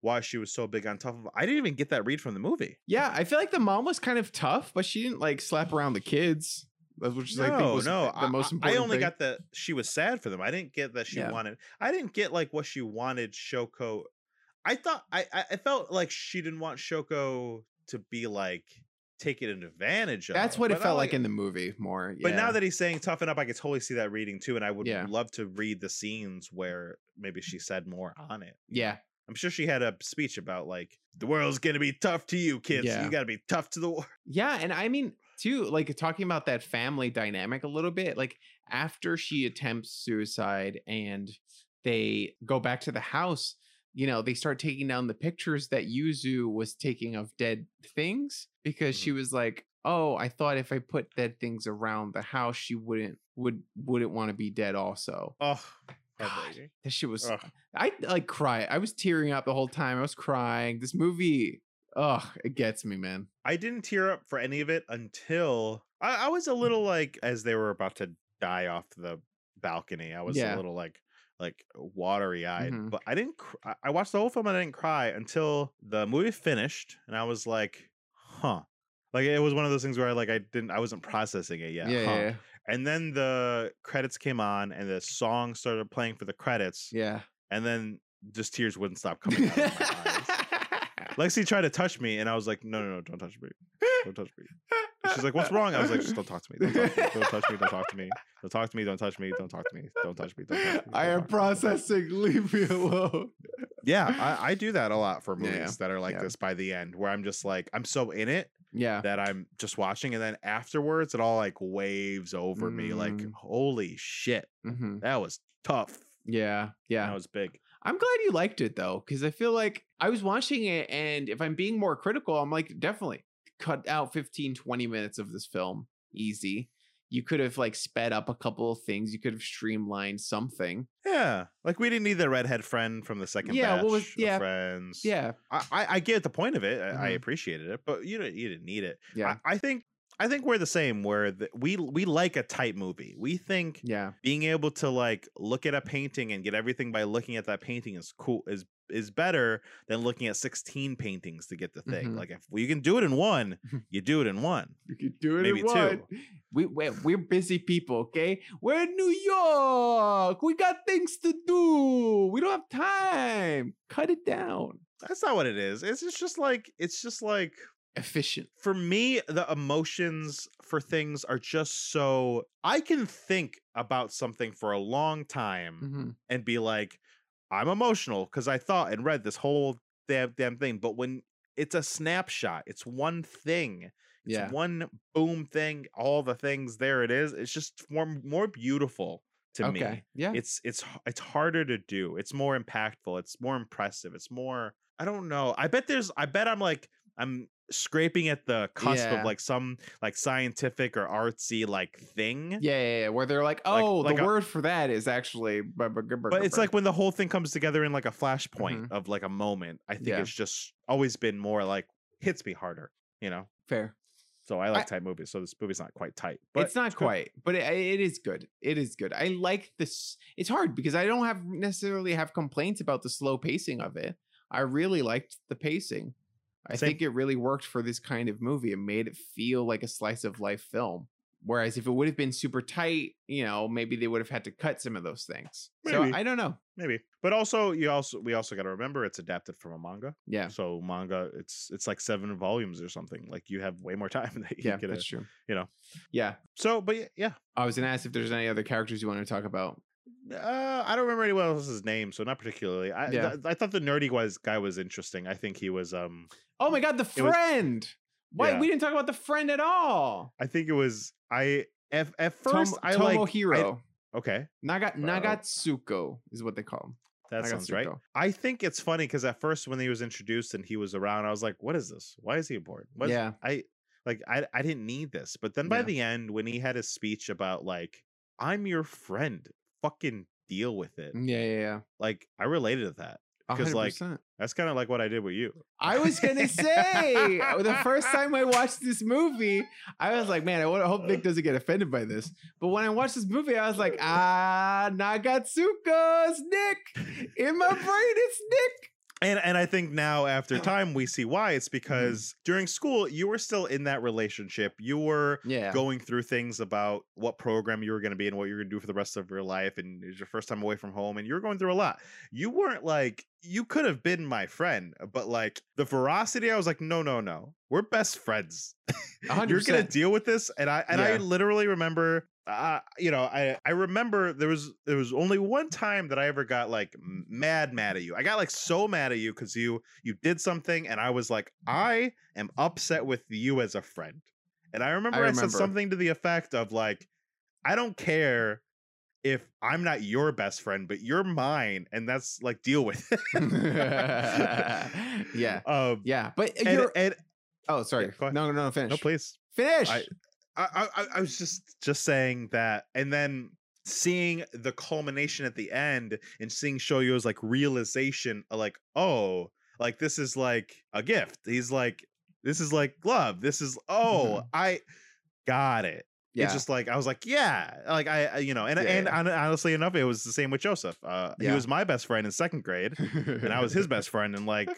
Speaker 3: why she was so big on tough. I didn't even get that read from the movie.
Speaker 2: Yeah, I feel like the mom was kind of tough, but she didn't like slap around the kids. That's which is I think was
Speaker 3: no,
Speaker 2: the most
Speaker 3: I-
Speaker 2: important.
Speaker 3: I only
Speaker 2: thing.
Speaker 3: got that she was sad for them. I didn't get that she
Speaker 2: Yeah.
Speaker 3: wanted. I didn't get like what she wanted Shoko. I thought I I felt like she didn't want Shoko to be like taken advantage of.
Speaker 2: That's what it
Speaker 3: but
Speaker 2: felt like in the movie more.
Speaker 3: But now that he's saying toughen up, I could totally see that reading too, and I would
Speaker 2: Yeah.
Speaker 3: love to read the scenes where maybe she said more on it.
Speaker 2: yeah,
Speaker 3: I'm sure she had a speech about like the world's gonna be tough to you, kids.
Speaker 2: Yeah.
Speaker 3: You gotta be tough to the world.
Speaker 2: Yeah, and I mean too, like talking about that family dynamic a little bit, like after she attempts suicide and they go back to the house, you know, they start taking down the pictures that Yuzu was taking of dead things because she was like, "Oh, I thought if I put dead things around the house, she wouldn't would wouldn't want to be dead also."
Speaker 3: Oh,
Speaker 2: God. That shit was
Speaker 3: Ugh.
Speaker 2: I like cry. I was tearing up the whole time. I was crying. This movie, ugh, it gets me, man.
Speaker 3: I didn't tear up for any of it until I, I was a little like as they were about to die off the balcony. I was
Speaker 2: Yeah.
Speaker 3: a little like like watery eyed,
Speaker 2: Mhm.
Speaker 3: but I didn't. Cr- I- I watched the whole film and I didn't cry until the movie finished, and I was like, "Huh." Like it was one of those things where I like I didn't I wasn't processing it yet.
Speaker 2: Yeah,
Speaker 3: huh.
Speaker 2: yeah, yeah.
Speaker 3: And then the credits came on and the song started playing for the credits,
Speaker 2: yeah.
Speaker 3: and then just tears wouldn't stop coming out of my eyes. Lexi tried to touch me, and I was like, "No, no, no, don't touch me, don't touch me." And she's like, "What's wrong?" I was like, "Just don't talk to me, don't, talk to me. don't touch me, don't talk to me, don't talk to me, don't touch me, don't talk to me, don't touch me, don't touch me."
Speaker 2: I am
Speaker 3: talk me, don't talk to me."
Speaker 2: processing. Leave me alone.
Speaker 3: Yeah, I, I do that a lot for
Speaker 2: Yeah,
Speaker 3: movies that are like
Speaker 2: yeah.
Speaker 3: this by the end, where I'm just like, I'm so in it,
Speaker 2: Yeah.
Speaker 3: that I'm just watching, and then afterwards it all like waves over me. Like,
Speaker 2: Mm.
Speaker 3: holy shit,
Speaker 2: hmm
Speaker 3: that was tough.
Speaker 2: Yeah. Yeah.
Speaker 3: That was big.
Speaker 2: I'm glad you liked it though, because I feel like I was watching it, and if I'm being more critical, I'm like, definitely cut out 15, 20 minutes of this film. Easy. You could have like sped up a couple of things. You could have streamlined something.
Speaker 3: Yeah, like we didn't need the redhead friend from the second
Speaker 2: Yeah,
Speaker 3: batch
Speaker 2: what was- yeah,
Speaker 3: friends.
Speaker 2: Yeah.
Speaker 3: I, I I get the point of it. I, I
Speaker 2: Mhm.
Speaker 3: appreciated it, but you didn't you didn't need it.
Speaker 2: Yeah.
Speaker 3: I, I think I think we're the same. Where the, we we like a tight movie. We think
Speaker 2: yeah.
Speaker 3: being able to like look at a painting and get everything by looking at that painting is cool is is better than looking at 16 paintings to get the thing.
Speaker 2: Mhm.
Speaker 3: Like if you can do it in one, you do it in one.
Speaker 2: You could do it
Speaker 3: Maybe
Speaker 2: in
Speaker 3: two.
Speaker 2: one. We, we're, we're busy people, okay? We're in New York. We got things to do. We don't have time. Cut it down.
Speaker 3: That's not what it is. It's it's just like it's just like
Speaker 2: Efficient.
Speaker 3: for me the emotions for things are just so I can think about something for a long time
Speaker 2: Mhm.
Speaker 3: and be like, I'm emotional because I thought and read this whole damn damn thing. But when it's a snapshot, it's one thing. It's
Speaker 2: Yeah.
Speaker 3: one boom thing, all the things there it is. It's just more more beautiful to me.
Speaker 2: Yeah.
Speaker 3: It's it's it's harder to do. It's more impactful. It's more impressive. It's more I don't know. I bet there's I bet I'm like I'm scraping at the cusp
Speaker 2: Yeah.
Speaker 3: of like some like scientific or artsy like thing.
Speaker 2: Yeah, yeah, yeah, where they're like,
Speaker 3: Like-
Speaker 2: oh,
Speaker 3: like
Speaker 2: the
Speaker 3: a-
Speaker 2: word for that is actually. bu- bu- gu- bu-
Speaker 3: but it's like when the whole thing comes together in like a flashpoint
Speaker 2: Mhm.
Speaker 3: of like a moment. I think
Speaker 2: Yeah.
Speaker 3: it's just always been more like hits me harder, you know.
Speaker 2: fair.
Speaker 3: So I like
Speaker 2: I-
Speaker 3: tight movies. So this movie's not quite tight, but
Speaker 2: it's not
Speaker 3: good.
Speaker 2: quite, but it, it is good. It is good. I like this. It's hard because I don't have necessarily have complaints about the slow pacing of it. I really liked the pacing. I
Speaker 3: Same.
Speaker 2: think it really worked for this kind of movie. It made it feel like a slice of life film. Whereas if it would have been super tight, you know, maybe they would have had to cut some of those things. So I don't know.
Speaker 3: Maybe, but also you also we also got to remember it's adapted from a manga.
Speaker 2: Yeah.
Speaker 3: So manga, it's it's like seven volumes or something. Like you have way more time that you
Speaker 2: Yeah,
Speaker 3: get.
Speaker 2: that's true.
Speaker 3: you know.
Speaker 2: Yeah.
Speaker 3: So, but yeah, yeah.
Speaker 2: I was gonna ask if there's any other characters you want to talk about.
Speaker 3: Uh, I don't remember anyone else's name, so not particularly. I
Speaker 2: Yeah.
Speaker 3: th- I thought the nerdy was guy was interesting. I think he was um
Speaker 2: Oh my god, the
Speaker 3: It was-
Speaker 2: friend. Why
Speaker 3: Yeah.
Speaker 2: we didn't talk about the friend at all?
Speaker 3: I think it was I at, at
Speaker 2: Tom-
Speaker 3: first I like
Speaker 2: Tomohiro.
Speaker 3: okay
Speaker 2: Naga
Speaker 3: Wow.
Speaker 2: Nagatsuka is what they call him.
Speaker 3: that sounds right. I think it's funny because at first when he was introduced and he was around, I was like, "What is this? Why is he important?" What
Speaker 2: Yeah.
Speaker 3: I like I I didn't need this, but then by
Speaker 2: Yeah.
Speaker 3: the end when he had his speech about like I'm your friend, fucking deal with it.
Speaker 2: Yeah, yeah, yeah.
Speaker 3: Like I related to that because like that's kind of like what I did with you.
Speaker 2: I was gonna say uh, the first time I watched this movie, I was like, man, I hope Nick doesn't get offended by this. But when I watched this movie, I was like, ah, Nagatsuka's Nick. In my brain, it's Nick.
Speaker 3: And and I think now after time we see why
Speaker 2: Mm-hmm.
Speaker 3: it's because during school you were still in that relationship. You were
Speaker 2: Yeah.
Speaker 3: going through things about what program you were going to be and what you were going to do for the rest of your life and it was your first time away from home and you were going through a lot. You weren't like you could have been my friend, but like the veracity I was like no no no. We're best friends. You're going to deal with this and I and I literally remember uh, you know, I I remember there was there was only one time that I ever got like mad mad at you. I got like so mad at you because you you did something and I was like I am upset with you as a friend. And I remember I,
Speaker 2: remember.
Speaker 3: said something to the effect of like I don't care if I'm not your best friend, but you're mine, and that's like deal with it.
Speaker 2: yeah.
Speaker 3: Um,
Speaker 2: Yeah. But
Speaker 3: and,
Speaker 2: you're.
Speaker 3: and
Speaker 2: oh, sorry.
Speaker 3: ahead.
Speaker 2: no, no, no, finish.
Speaker 3: no, please.
Speaker 2: Finish.
Speaker 3: I- I, I I was just just saying that, and then seeing the culmination at the end and seeing Shoya's like realization, like oh, like this is like a gift. He's like, this is like love. This is oh, I got it.
Speaker 2: yeah.
Speaker 3: It's just like I was like, yeah, like I, I you know, and
Speaker 2: Yeah,
Speaker 3: and
Speaker 2: yeah.
Speaker 3: honestly enough, it was the same with Joseph. Uh,
Speaker 2: Yeah.
Speaker 3: he was my best friend in second grade, and I was his best friend in like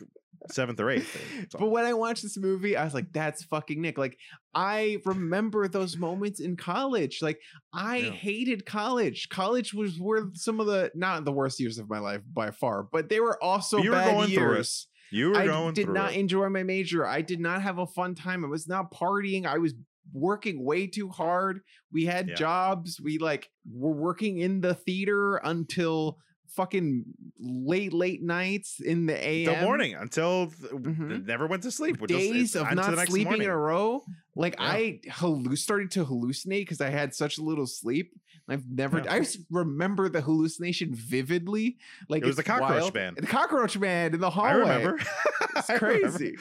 Speaker 3: seventh or eighth. so.
Speaker 2: But when I watched this movie, I was like, that's fucking Nick. Like, I remember those moments in college. Like, I
Speaker 3: Yeah.
Speaker 2: hated college. College was were some of the not the worst years of my life by far, but they were also
Speaker 3: You were
Speaker 2: bad
Speaker 3: going through it.
Speaker 2: years.
Speaker 3: You were going through.
Speaker 2: I
Speaker 3: going
Speaker 2: did not
Speaker 3: it.
Speaker 2: enjoy my major. I did not have a fun time. I was not partying. I was working way too hard. We had
Speaker 3: Yeah.
Speaker 2: jobs. We like were working in the theater until fucking late late nights in the AM.
Speaker 3: The morning until
Speaker 2: Mhm.
Speaker 3: never went to sleep. Just-
Speaker 2: days
Speaker 3: it's
Speaker 2: of not sleeping
Speaker 3: morning.
Speaker 2: in a row. Like
Speaker 3: Yeah.
Speaker 2: I halluc- started to hallucinate because I had such little sleep. I've never.
Speaker 3: Yeah.
Speaker 2: I remember the hallucination vividly. Like
Speaker 3: It was the cockroach
Speaker 2: wild.
Speaker 3: man.
Speaker 2: The cockroach man in the hallway.
Speaker 3: I remember.
Speaker 2: It's
Speaker 3: I remember.
Speaker 2: crazy.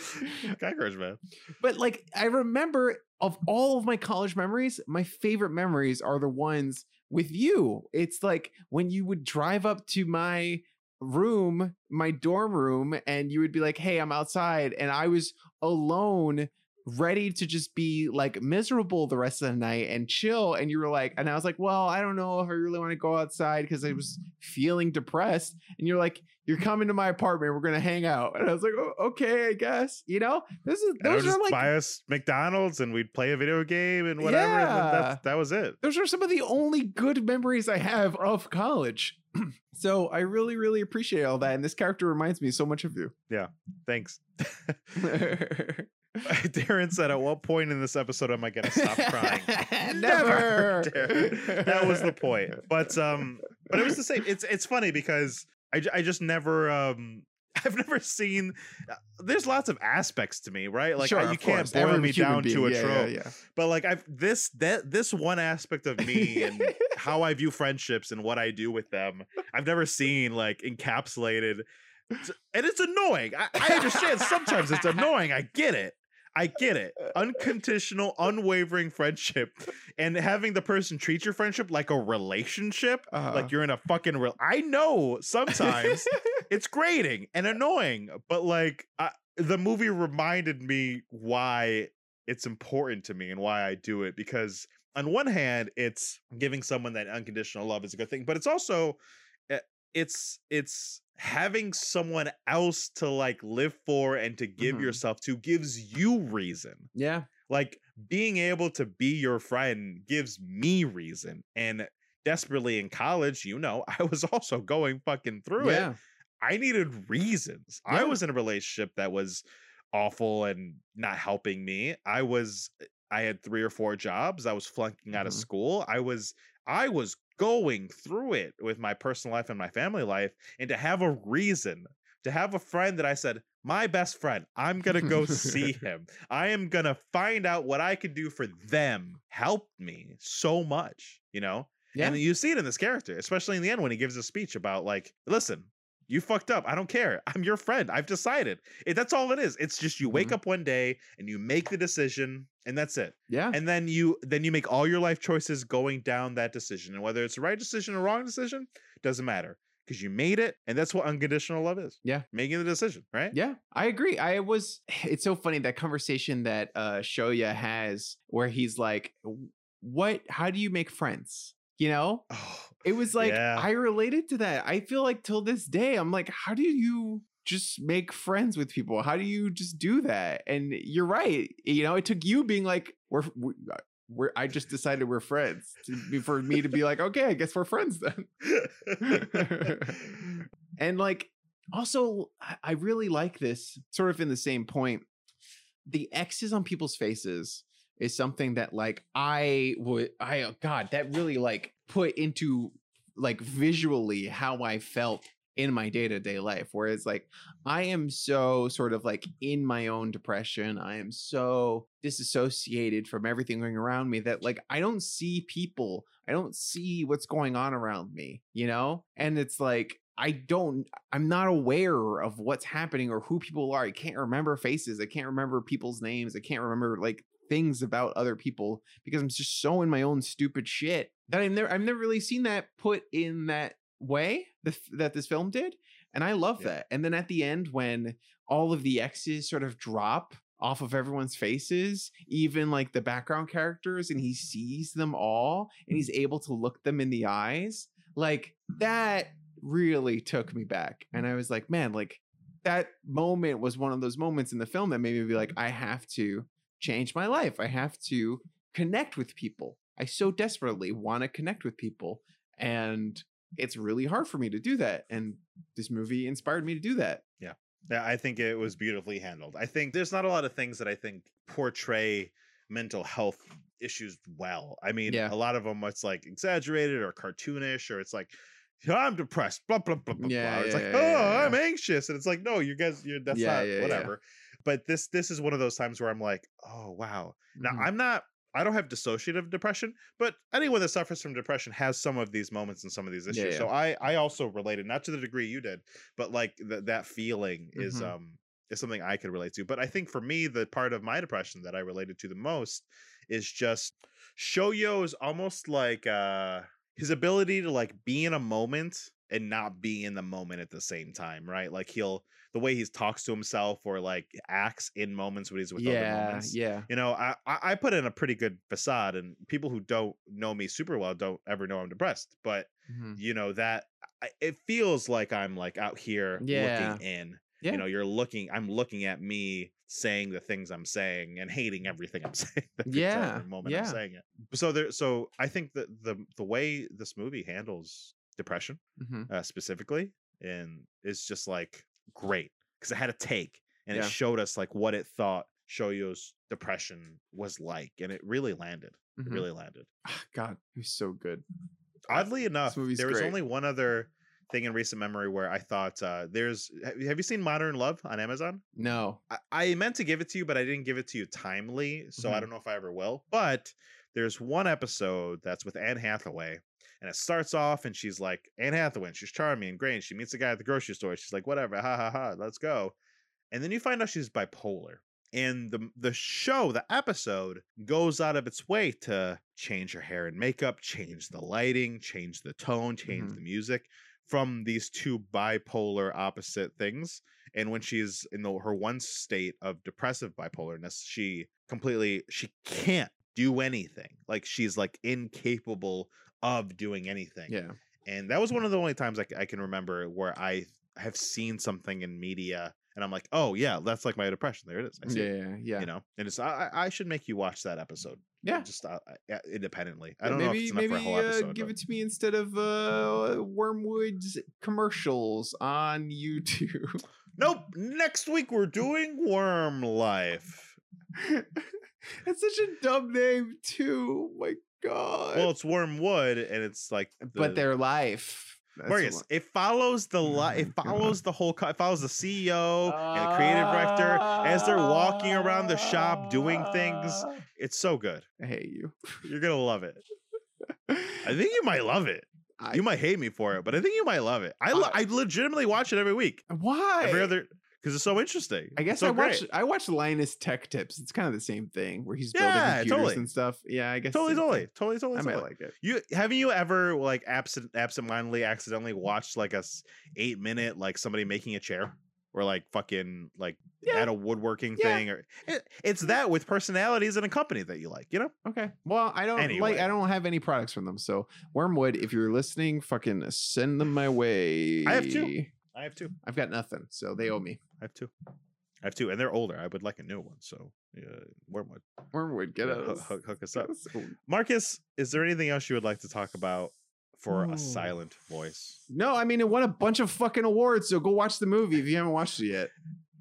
Speaker 3: Cockroach man.
Speaker 2: But like I remember of all of my college memories, my favorite memories are the ones with you. It's like when you would drive up to my room, my dorm room, and you would be like, "Hey, I'm outside," and I was alone ready to just be like miserable the rest of the night and chill and you were like and I was like well I don't know if I really want to go outside because I was feeling depressed and you're like you're coming to my apartment we're gonna hang out and I was like oh, okay I guess you know this is
Speaker 3: And
Speaker 2: those are like
Speaker 3: buy us McDonald's and we'd play a video game and whatever. And
Speaker 2: Yeah.
Speaker 3: that's, that was it.
Speaker 2: those are some of the only good memories I have of college. so I really, really appreciate all that. And this character reminds me so much of you. Yeah.
Speaker 3: Thanks. Darren said, "At what point in this episode am I going to stop crying?"
Speaker 2: Never.
Speaker 3: Darren. that was the point. But um, but it was the same. It's it's funny because I, I just never um. I've never seen. uh, There's lots of aspects to me, right? Like
Speaker 2: Sure,
Speaker 3: I- you can't
Speaker 2: course.
Speaker 3: boil
Speaker 2: Every
Speaker 3: me down to a
Speaker 2: Yeah,
Speaker 3: trope.
Speaker 2: Yeah, yeah.
Speaker 3: But like I've this that this one aspect of me and how I view friendships and what I do with them, I've never seen like encapsulated. And it's annoying. I, I understand sometimes it's annoying. I get it. I get it. Unconditional, unwavering friendship and having the person treat your friendship like a relationship,
Speaker 2: Uh-huh.
Speaker 3: like you're in a fucking real. I know sometimes it's grating and annoying, but like I, the movie reminded me why it's important to me and why I do it because on one hand it's giving someone that unconditional love is a good thing but it's also uh, it's it's having someone else to like live for and to give
Speaker 2: Mhm.
Speaker 3: yourself to gives you reason
Speaker 2: yeah.
Speaker 3: like being able to be your friend gives me reason and desperately in college you know i was also going fucking through it I needed reasons. I was in a relationship that was awful and not helping me. I was I had 3 or 4 jobs. I was flunking out of
Speaker 2: Mhm.
Speaker 3: school. I was I was going through it with my personal life and my family life and to have a reason, to have a friend that I said, "My best friend, I'm going to go see him. I am going to find out what I can do for them." Helped me so much, you know?
Speaker 2: Yeah.
Speaker 3: And you see it in this character, especially in the end when he gives a speech about like, listen, you fucked up. I don't care. I'm your friend. I've decided. It, that's all it is. It's just you wake
Speaker 2: Mhm.
Speaker 3: up one day and you make the decision and that's it.
Speaker 2: yeah.
Speaker 3: And then you then you make all your life choices going down that decision. And whether it's the right decision or wrong decision, doesn't matter. Because you made it, and that's what unconditional love is.
Speaker 2: Yeah.
Speaker 3: Making the decision, right?
Speaker 2: Yeah, I agree. I was it's so funny that conversation that uh Shoya has where he's like what how do you make friends? You know?
Speaker 3: Oh,
Speaker 2: It was like
Speaker 3: Yeah.
Speaker 2: I related to that. I feel like till this day I'm like how do you just make friends with people? How do you just do that? And you're right. You know, it took you being like we're we- uh, we're I just decided we're friends to for me to be like okay, I guess we're friends then. and like also i really like this sort of in the same point the x's on people's faces is something that like i would i oh god that really like put into like visually how i felt in my day-to-day life whereas like i am so sort of like in my own depression. I am so disassociated from everything going around me that like i don't see people. I don't see what's going on around me you know? And it's like i don't i'm not aware of what's happening or who people are. I can't remember faces. I can't remember people's names. I can't remember like things about other people because i'm just so in my own stupid shit that i've never i've never really seen that put in that way the, that this film did and i love
Speaker 3: Yeah.
Speaker 2: that and then at the end when all of the x's sort of drop off of everyone's faces even like the background characters and he sees them all and he's able to look them in the eyes like that really took me back and i was like man like that moment was one of those moments in the film that made me be like i have to change my life i have to connect with people i so desperately want to connect with people and it's really hard for me to do that and this movie inspired me to do that
Speaker 3: Yeah, Yeah, I think it was beautifully handled. I think there's not a lot of things that I think portray mental health issues well. I mean,
Speaker 2: Yeah.
Speaker 3: a lot of them it's like exaggerated or cartoonish or it's like I'm depressed. Blah blah blah blah.
Speaker 2: Yeah,
Speaker 3: blah. It's
Speaker 2: yeah,
Speaker 3: like,
Speaker 2: yeah,
Speaker 3: oh. I'm anxious, and it's like, no, you guys, you're that's not whatever. But this this is one of those times where I'm like, oh wow. Now
Speaker 2: Mhm.
Speaker 3: I'm not. I don't have dissociative depression, but anyone that suffers from depression has some of these moments and some of these issues.
Speaker 2: yeah.
Speaker 3: So I I also related, not to the degree you did, but like th- that feeling is
Speaker 2: Mhm.
Speaker 3: um is something I could relate to. But I think for me, the part of my depression that I related to the most is just Shoya is almost like uh his ability to like be in a moment and not be in the moment at the same time, right? Like he'll the way he talks to himself or like acts in moments when he's with other
Speaker 2: yeah,
Speaker 3: moments.
Speaker 2: yeah.
Speaker 3: You know, I, I put in a pretty good facade, and people who don't know me super well don't ever know I'm depressed. But
Speaker 2: Mhm.
Speaker 3: you know that it feels like I'm like out here
Speaker 2: Yeah.
Speaker 3: looking in.
Speaker 2: Yeah.
Speaker 3: You know, you're looking. I'm looking at me saying the things I'm saying and hating everything I'm saying.
Speaker 2: Yeah,
Speaker 3: moment I'm saying it. So there. So I think that the the way this movie handles depression
Speaker 2: Mhm.
Speaker 3: uh, specifically and is just like great because it had a take and
Speaker 2: Yeah.
Speaker 3: it showed us like what it thought Shoya's depression was like, and it really landed. It
Speaker 2: Mhm.
Speaker 3: really landed.
Speaker 2: Ah, God, it was so good.
Speaker 3: Oddly enough, there was
Speaker 2: great.
Speaker 3: only one other thing in recent memory where I thought uh, there's. Have you seen Modern Love on Amazon?
Speaker 2: No.
Speaker 3: I, I meant to give it to you, but I didn't give it to you timely, so I
Speaker 2: Mhm.
Speaker 3: don't know if I ever will. But there's one episode that's with Anne Hathaway, and it starts off and she's like Anne Hathaway, and she's charming and great. And she meets a guy at the grocery store. She's like, whatever, ha ha ha, let's go. And then you find out she's bipolar. And the the show, the episode, goes out of its way to change her hair and makeup, change the lighting, change the tone, change
Speaker 2: Mhm.
Speaker 3: the music from these two bipolar opposite things and when she's in the, her one state of depressive bipolarness she completely she can't do anything like she's like incapable of doing anything
Speaker 2: Yeah.
Speaker 3: and that was one of the only times I can remember where i have seen something in media and i'm like oh yeah that's like my depression there it is I
Speaker 2: Yeah.
Speaker 3: it,
Speaker 2: Yeah. Yeah.
Speaker 3: you know and it's I, I I should make you watch that episode
Speaker 2: Yeah.
Speaker 3: just uh, uh, independently i don't know if
Speaker 2: maybe
Speaker 3: it's
Speaker 2: maybe
Speaker 3: a whole
Speaker 2: uh, give
Speaker 3: but-
Speaker 2: it to me instead of uh, Wyrmwood's commercials on YouTube.
Speaker 3: nope next week we're doing worm life
Speaker 2: It's such a dumb name too. Oh my god.
Speaker 3: Well, it's Wyrmwood, and it's like,
Speaker 2: but
Speaker 3: the-
Speaker 2: their life.
Speaker 3: Marcus. It follows the li- It
Speaker 2: God.
Speaker 3: follows the whole. Co- it follows the CEO and the creative director as they're walking around the shop doing things.
Speaker 2: Ah.
Speaker 3: It's so good.
Speaker 2: I hate you.
Speaker 3: You're gonna love it. I think you might love it.
Speaker 2: I-
Speaker 3: you might hate me for it, but I think you might love it. I lo-
Speaker 2: I-
Speaker 3: I legitimately watch it every week,
Speaker 2: Why?
Speaker 3: every other because it's so interesting.
Speaker 2: I guess
Speaker 3: so
Speaker 2: I watch. I watch Linus Tech Tips. It's kind of the same thing where he's
Speaker 3: Yeah,
Speaker 2: building computers
Speaker 3: totally.
Speaker 2: and stuff. Yeah, I guess
Speaker 3: Totally, totally, totally, totally.
Speaker 2: I might
Speaker 3: totally.
Speaker 2: like it.
Speaker 3: You haven't you ever like absent absentmindedly accidentally watched like a eight minute like somebody making a chair or like fucking like
Speaker 2: Yeah.
Speaker 3: at a woodworking
Speaker 2: Yeah.
Speaker 3: thing or it, it's that with personalities in a company that you like you know
Speaker 2: Okay. Well, I don't
Speaker 3: Anyway.
Speaker 2: like I don't have any products from them. So Wyrmwood, if you're listening, fucking send them my way.
Speaker 3: I have two. I have two
Speaker 2: I've got nothing, so they owe me.
Speaker 3: I have two I have two and they're older I would like a new one so yeah Wyrmwood
Speaker 2: Wyrmwood, get
Speaker 3: Yeah,
Speaker 2: us.
Speaker 3: hook, hook, hook us up
Speaker 2: us-
Speaker 3: Marcus is there anything else you would like to talk about for
Speaker 2: Ooh.
Speaker 3: a silent voice
Speaker 2: No, I mean it won a bunch of fucking awards. So go watch the movie if you haven't watched it yet.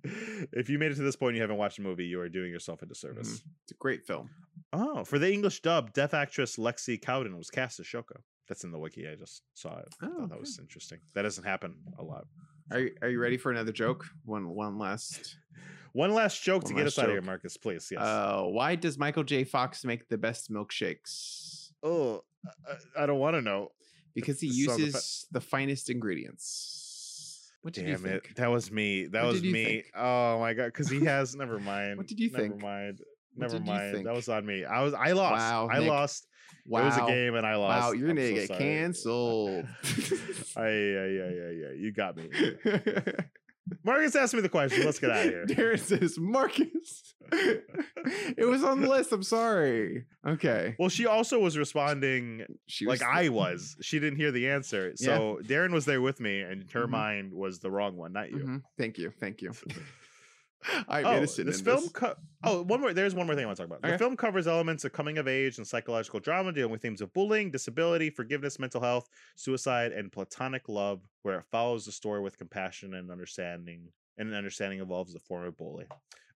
Speaker 3: if you made it to this point and you haven't watched the movie you are doing yourself a disservice.
Speaker 2: Mhm. It's a great film.
Speaker 3: Oh, for the English dub, deaf actress Lexi Cowden was cast as Shoko. That's in the wiki. I just saw it. I
Speaker 2: Oh,
Speaker 3: thought that was interesting. That doesn't happen a lot.
Speaker 2: Are you, are you ready for another joke? One one last.
Speaker 3: One last joke
Speaker 2: One
Speaker 3: to get
Speaker 2: last
Speaker 3: us out of here. Marcus, please. Yes.
Speaker 2: Uh, why does Michael J. Fox make the best milkshakes?
Speaker 3: oh, I, I don't want to know.
Speaker 2: Because he
Speaker 3: This is on the fa-
Speaker 2: uses the finest ingredients. What did
Speaker 3: Damn
Speaker 2: you
Speaker 3: it.
Speaker 2: think?
Speaker 3: That was me. That
Speaker 2: What
Speaker 3: was me.
Speaker 2: think?
Speaker 3: Oh my god. Because he has never mind.
Speaker 2: What did you
Speaker 3: never
Speaker 2: think?
Speaker 3: mind. Never mind. That was on me. I was I lost.
Speaker 2: Wow,
Speaker 3: I
Speaker 2: Nick.
Speaker 3: lost.
Speaker 2: Wow.
Speaker 3: It was a game and I lost.
Speaker 2: Wow, you're gonna
Speaker 3: so
Speaker 2: get
Speaker 3: sorry.
Speaker 2: canceled.
Speaker 3: I, yeah, yeah, yeah, yeah. You got me. Marcus asked me the question. Let's get out of here.
Speaker 2: Darren says, Marcus. it was on the list. I'm sorry. Okay.
Speaker 3: Well, she also was responding
Speaker 2: She
Speaker 3: like
Speaker 2: was-
Speaker 3: I was. She didn't hear the answer. So Darren was there with me, and her
Speaker 2: Mhm.
Speaker 3: mind was the wrong one, not you.
Speaker 2: Mhm. Thank you. Thank you. I'm
Speaker 3: Oh,
Speaker 2: innocent.
Speaker 3: this
Speaker 2: in
Speaker 3: film.
Speaker 2: this.
Speaker 3: Co- oh, one more. There's one more thing I want to talk about.
Speaker 2: Okay.
Speaker 3: The film covers elements of coming of age and psychological drama, dealing with themes of bullying, disability, forgiveness, mental health, suicide, and platonic love, where it follows the story with compassion and understanding, and an understanding involves the former bully.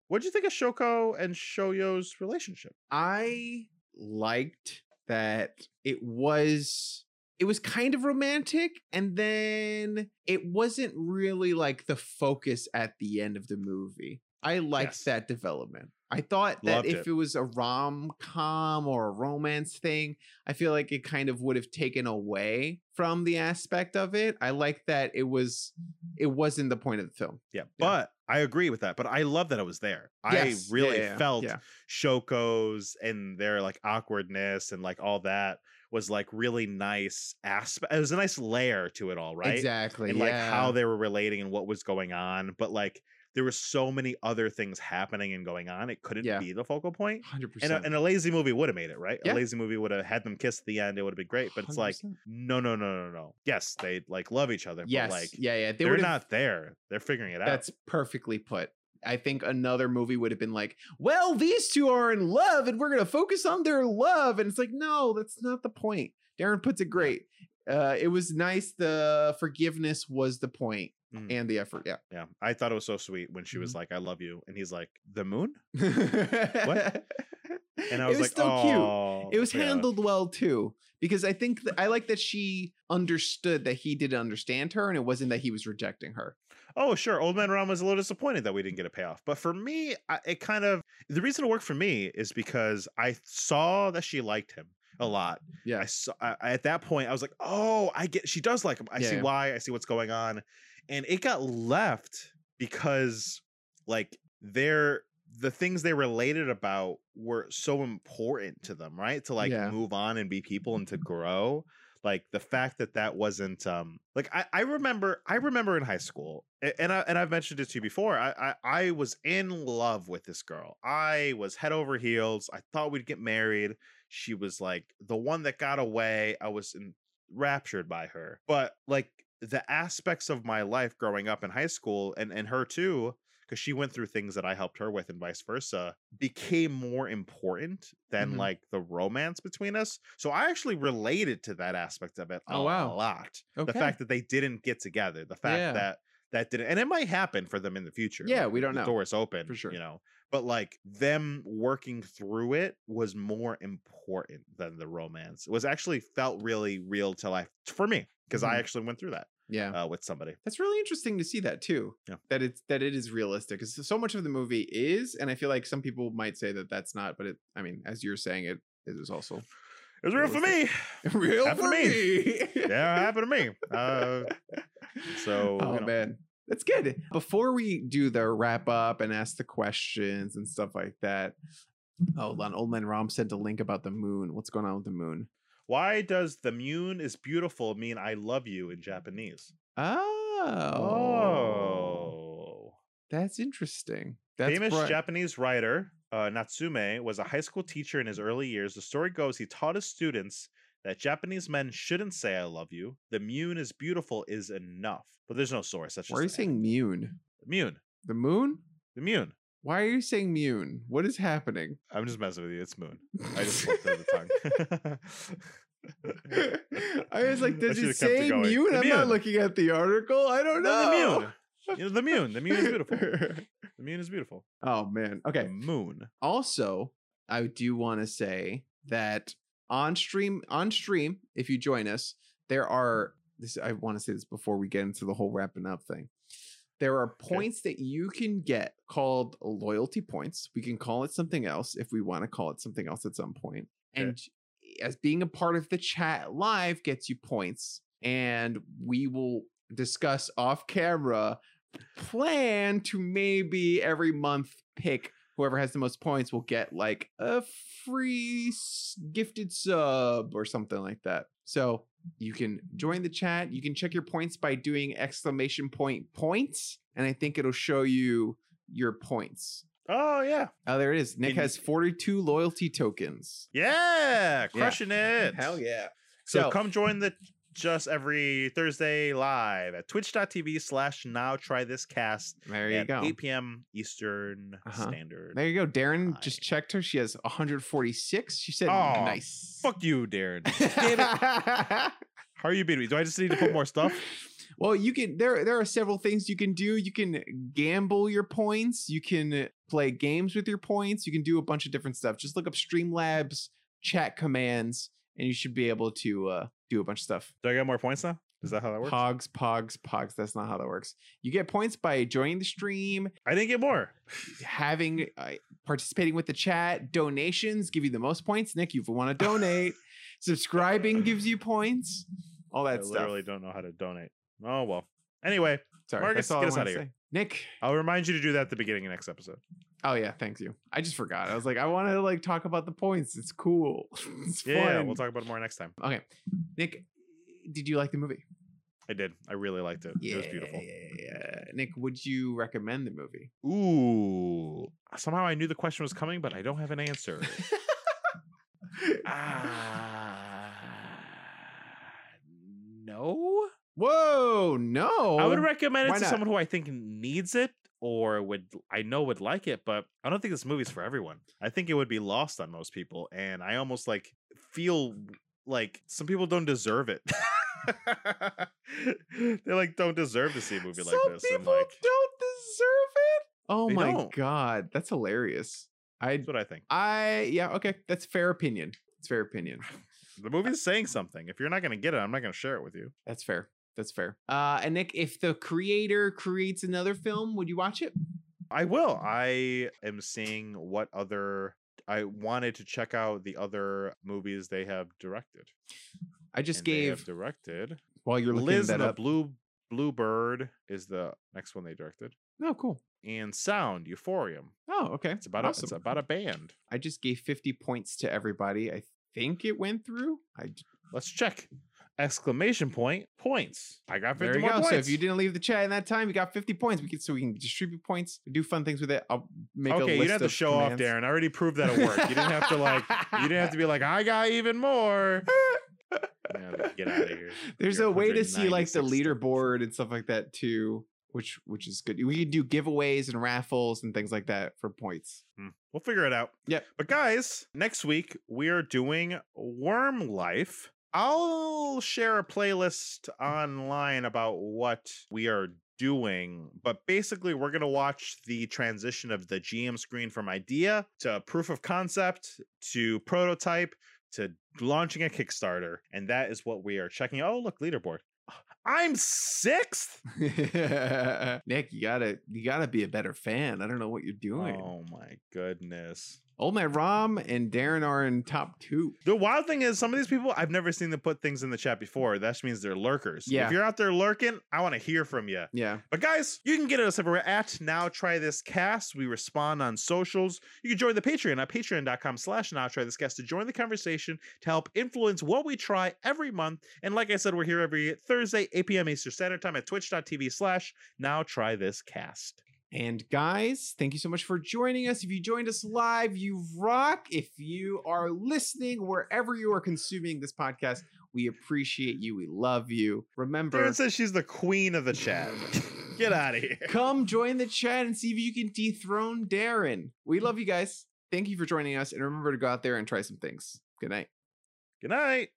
Speaker 3: What do you think of Shoko and Shoya's relationship?
Speaker 2: I liked that it was it was kind of romantic and then it wasn't really like the focus at the end of the movie. I liked
Speaker 3: Yes.
Speaker 2: that development. I thought that
Speaker 3: Loved
Speaker 2: if
Speaker 3: it.
Speaker 2: it. was a rom com or a romance thing, I feel like it kind of would have taken away from the aspect of it. I like that it was mm-hmm. it wasn't the point of the film.
Speaker 3: Yeah,
Speaker 2: Yeah.
Speaker 3: but I agree with that. But I love that it was there.
Speaker 2: Yes,
Speaker 3: I really
Speaker 2: yeah, yeah,
Speaker 3: felt. Shoko's and their like awkwardness and like all that was like really nice aspect. It was a nice layer to it all, right?
Speaker 2: Exactly.
Speaker 3: And like
Speaker 2: yeah.
Speaker 3: how they were relating and what was going on. But like there were so many other things happening and going on. It couldn't
Speaker 2: Yeah.
Speaker 3: be the focal point.
Speaker 2: hundred
Speaker 3: And a, and a lazy movie would have made it, right?
Speaker 2: Yeah.
Speaker 3: A lazy movie would have had them kiss at the end. It would have been great. But it's like,
Speaker 2: 100%.
Speaker 3: no, no, no, no, no. Yes, they like love each other.
Speaker 2: Yes.
Speaker 3: But like
Speaker 2: yeah, yeah. They
Speaker 3: they are not there. They're figuring it out.
Speaker 2: That's perfectly put. I think another movie would have been like, well, these two are in love and we're going to focus on their love. And it's like, no, that's not the point. Darren puts it great. Uh, it was nice. The forgiveness was the point
Speaker 3: Mhm.
Speaker 2: and the effort. Yeah.
Speaker 3: Yeah, I thought it was so sweet when she
Speaker 2: Mm-hmm.
Speaker 3: was like, "I love you," and he's like, "The moon,"
Speaker 2: what?
Speaker 3: and I
Speaker 2: it
Speaker 3: was,
Speaker 2: was
Speaker 3: like,
Speaker 2: still cute.
Speaker 3: "Oh."
Speaker 2: It was
Speaker 3: Yeah.
Speaker 2: handled well too, because I think that I like that she understood that he didn't understand her, and it wasn't that he was rejecting her.
Speaker 3: Oh, sure. Old Man Ram was a little disappointed that we didn't get a payoff, but for me, I, it kind of the reason it worked for me is because I saw that she liked him a lot.
Speaker 2: Yeah.
Speaker 3: I saw I, at that point I was like, "Oh, I get. She does like him. I see
Speaker 2: Yeah.
Speaker 3: why. I see what's going on," and it got left because like they're the things they related about were so important to them, right? To like
Speaker 2: Yeah.
Speaker 3: move on and be people and to grow. Like the fact that that wasn't um like I, I remember I remember in high school and I and I've mentioned it to you before. I, I I was in love with this girl. I was head over heels. I thought we'd get married. She was like the one that got away. I was enraptured by her. But like the aspects of my life growing up in high school and and her too because she went through things that I helped her with and vice versa became more important than
Speaker 2: Mhm.
Speaker 3: like the romance between us. So I actually related to that aspect of it
Speaker 2: Oh,
Speaker 3: a
Speaker 2: wow.
Speaker 3: lot.
Speaker 2: Okay.
Speaker 3: The fact that they didn't get together, the fact
Speaker 2: Yeah.
Speaker 3: that that didn't and it might happen for them in the future.
Speaker 2: Yeah,
Speaker 3: like,
Speaker 2: we don't
Speaker 3: the
Speaker 2: know.
Speaker 3: Doors open
Speaker 2: For sure.
Speaker 3: you know. But like them working through it was more important than the romance. It was actually felt really real to life for me because I
Speaker 2: Mhm.
Speaker 3: actually went through that
Speaker 2: yeah.
Speaker 3: uh, with somebody.
Speaker 2: That's really interesting to see that too.
Speaker 3: Yeah.
Speaker 2: That it's that it is realistic because so much of the movie is, and I feel like some people might say that that's not, but it. I mean, as you're saying, it it is also
Speaker 3: It was real for me.
Speaker 2: real
Speaker 3: Happened
Speaker 2: for
Speaker 3: to
Speaker 2: me.
Speaker 3: yeah, it happened to me. Uh, so,
Speaker 2: oh
Speaker 3: you know.
Speaker 2: man, that's good. Before we do the wrap up and ask the questions and stuff like that. Oh, hold on. Old Man Rom sent a link about the moon. What's going on with the moon?
Speaker 3: Why does the moon is beautiful mean I love you in Japanese?
Speaker 2: Oh,
Speaker 3: Oh.
Speaker 2: that's interesting. That's
Speaker 3: Famous
Speaker 2: bri-
Speaker 3: Japanese writer uh, Natsume was a high school teacher in his early years. The story goes he taught his students that Japanese men shouldn't say "I love you." The moon is beautiful is enough, but there's no source. That's just
Speaker 2: Why are you saying Mune?
Speaker 3: moon?
Speaker 2: The moon?
Speaker 3: The moon.
Speaker 2: Why are you saying Mune? What is happening?
Speaker 3: I'm just messing with you. It's moon. I just slipped over the tongue.
Speaker 2: I was like,
Speaker 3: should've
Speaker 2: it say. Mune? I'm not looking at the article. I don't
Speaker 3: No,
Speaker 2: know.
Speaker 3: the moon. You know, the moon. The moon is beautiful. The moon is beautiful.
Speaker 2: oh man. Okay.
Speaker 3: The moon.
Speaker 2: Also, I do want to say that on stream, on stream, if you join us, there are this. I want to say this before we get into the whole wrapping up thing. There are points that you can get called loyalty points. We can call it something else if we want to call it something else at some point.
Speaker 3: Okay.
Speaker 2: And as being a part of the chat live gets you points, and we will discuss off camera plan to maybe every month pick whoever has the most points will get like a free gifted sub or something like that. So you can join the chat. You can check your points by doing exclamation point points, and I think it'll show you your points.
Speaker 3: Oh yeah.
Speaker 2: Oh, there it is. Nick
Speaker 3: In-
Speaker 2: has 42 loyalty tokens.
Speaker 3: Yeah. Crushing it.
Speaker 2: Hell yeah.
Speaker 3: So,
Speaker 2: So-
Speaker 3: come join the just every Thursday live at twitch.tv slash now try this cast
Speaker 2: There you
Speaker 3: at
Speaker 2: go.
Speaker 3: 8 p.m. Eastern
Speaker 2: Uh-huh.
Speaker 3: Standard.
Speaker 2: There you go. Darren just checked her. She has 146. She said
Speaker 3: Oh,
Speaker 2: nice.
Speaker 3: Fuck you, Darren. How are you beating me? Do I just need to put more stuff?
Speaker 2: Well, you can there there are several things you can do. You can gamble your points, you can play games with your points, you can do a bunch of different stuff. Just look up Streamlabs chat commands and you should be able to uh, do a bunch of stuff.
Speaker 3: Do I get more points now? Is that how that works?
Speaker 2: Pogs, pogs, pogs. That's not how that works. You get points by joining the stream,
Speaker 3: I didn't get more.
Speaker 2: having uh, participating with the chat. Donations give you the most points. Nick, if you want to donate, subscribing gives you points. All
Speaker 3: I
Speaker 2: that stuff.
Speaker 3: I literally don't know how to donate. Oh well. Anyway,
Speaker 2: Sorry,
Speaker 3: Marcus, get
Speaker 2: I
Speaker 3: us outta
Speaker 2: to
Speaker 3: here.
Speaker 2: say. Nick.
Speaker 3: I'll remind you to do that at the beginning of next episode.
Speaker 2: Oh yeah, thanks you. I just forgot. I was like, I want to like talk about the points. It's cool. it's
Speaker 3: Yeah, yeah,
Speaker 2: fun.
Speaker 3: we'll talk about it more next time.
Speaker 2: Okay, Nick, did you like the movie?
Speaker 3: I did. I really liked it. it was beautiful.
Speaker 2: Yeah. Yeah. Nick, would you recommend the movie?
Speaker 3: Ooh. Somehow I knew the question was coming, but I don't have an answer. Ah. no.
Speaker 2: Whoa, no.
Speaker 3: I would recommend
Speaker 2: why
Speaker 3: it to
Speaker 2: not?
Speaker 3: someone who I think needs it or would I know would like it, but I don't think this movie's for everyone. I think it would be lost on most people, and I almost like feel like some people don't deserve it. they like don't deserve to see a movie like
Speaker 2: Some
Speaker 3: this. And
Speaker 2: people
Speaker 3: like
Speaker 2: don't deserve it. Oh
Speaker 3: They
Speaker 2: my
Speaker 3: don't.
Speaker 2: god, that's hilarious. I,
Speaker 3: that's what I think.
Speaker 2: I, yeah, okay, that's fair opinion. It's fair opinion.
Speaker 3: The movie's saying something. If you're not gonna get it, I'm not gonna share it with you.
Speaker 2: That's fair. That's fair. Uh, and Nick, if the creator creates another film, would you watch it?
Speaker 3: I will. I am seeing what other I wanted to check out the other movies they have directed.
Speaker 2: I just
Speaker 3: And they have
Speaker 2: gave
Speaker 3: directed
Speaker 2: while you're looking
Speaker 3: Liz
Speaker 2: that
Speaker 3: and the
Speaker 2: up.
Speaker 3: Blue Blue Bird is the next one they directed.
Speaker 2: Oh, cool.
Speaker 3: And Sound, Euphonium.
Speaker 2: Oh, okay.
Speaker 3: It's about a, it's about a band.
Speaker 2: I just gave 50 points to everybody. I think it went through. I
Speaker 3: Let's check. Exclamation point points. I got 50
Speaker 2: there you go.
Speaker 3: points.
Speaker 2: So if you didn't leave the chat in that time, you got 50 points. We can so we can distribute points, do fun things with it. I'll make a
Speaker 3: okay, you didn't have to show off. Darren. I already proved that it worked. You didn't have to like. You didn't have to be like, I got even more. Get out of here.
Speaker 2: There's
Speaker 3: You're
Speaker 2: a way to see like the leaderboard and stuff like that too, which which is good. We can do giveaways and raffles and things like that for points.
Speaker 3: Hmm, We'll figure it out.
Speaker 2: Yep.
Speaker 3: But guys, next week we are doing Worm Life. I'll share a playlist mm. online about what we are doing, but basically we're going to watch the transition of the GM screen from idea to proof of concept to prototype to launching a Kickstarter, and that is what we are checking. Oh, look, leaderboard. I'm sixth.
Speaker 2: Nick, you gotta you gotta be a better fan. I don't know what you're doing.
Speaker 3: Oh my goodness.
Speaker 2: Oh, Old Man Rom and Darren are in top two.
Speaker 3: The wild thing is, some of these people I've never seen them put things in the chat before. That just means they're lurkers.
Speaker 2: Yeah.
Speaker 3: If you're out there lurking, I want to hear from you.
Speaker 2: Yeah.
Speaker 3: But guys, you can get us everywhere at Now Try This Cast. We respond on socials. You can join the Patreon at patreon.com slash Now Try This Cast to join the conversation to help influence what we try every month. And like I said, we're here every Thursday, 8 p.m. Eastern Standard Time at twitch.tv slash Now Try This Cast.
Speaker 2: And guys, thank you so much for joining us. If you joined us live, you rock. If you are listening wherever you are consuming this podcast, we appreciate you. We love you. Remember,
Speaker 3: Darren says she's the queen of the chat. Get out of here.
Speaker 2: come join the chat and see if you can dethrone Darren. We love you guys. Thank you for joining us. And remember to go out there and try some things. Good night.
Speaker 3: Good night.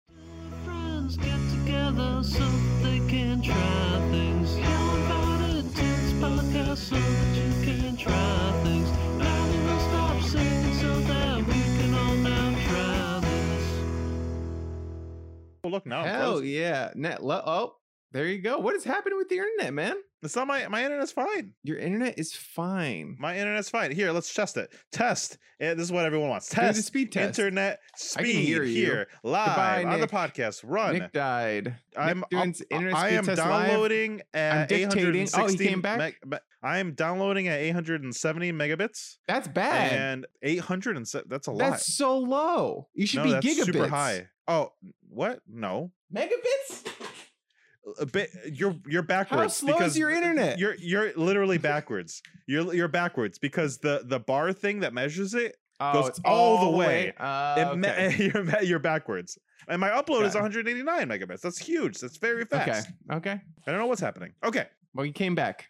Speaker 3: Oh, look, now I'm
Speaker 2: Hell yeah. Net lo- oh, there you go. What is happening with the internet, man?
Speaker 3: It's not my, my internet's fine.
Speaker 2: Your internet is fine.
Speaker 3: My internet's fine. Here, let's test it. Test. Eh, this is what everyone wants. Test.
Speaker 2: speed test.
Speaker 3: Internet
Speaker 2: I can
Speaker 3: speed
Speaker 2: hear you.
Speaker 3: here live
Speaker 2: Goodbye,
Speaker 3: on the podcast. Run.
Speaker 2: Nick died.
Speaker 3: I'm
Speaker 2: Nick doing s- internet
Speaker 3: I
Speaker 2: speed
Speaker 3: am
Speaker 2: test live.
Speaker 3: downloading at
Speaker 2: dictating. Oh, he came back?
Speaker 3: meg- me- I am downloading at 870 megabits
Speaker 2: That's bad.
Speaker 3: and 800 and that's a lot.
Speaker 2: That's so low. You should
Speaker 3: no,
Speaker 2: be
Speaker 3: that's
Speaker 2: gigabits.
Speaker 3: super high. Oh, what? No.
Speaker 2: Megabits?
Speaker 3: A bit you're you're backwards
Speaker 2: How slow
Speaker 3: because
Speaker 2: is your internet?
Speaker 3: You're you're literally backwards. You're you're backwards because the the bar thing that measures it
Speaker 2: oh,
Speaker 3: goes
Speaker 2: it's
Speaker 3: all the way.
Speaker 2: Uh,
Speaker 3: it me-
Speaker 2: okay.
Speaker 3: you're, you're backwards. And my upload is 189 megabits. That's huge. That's very fast. okay.
Speaker 2: Okay.
Speaker 3: I don't know what's happening. Okay.
Speaker 2: Well, you came back.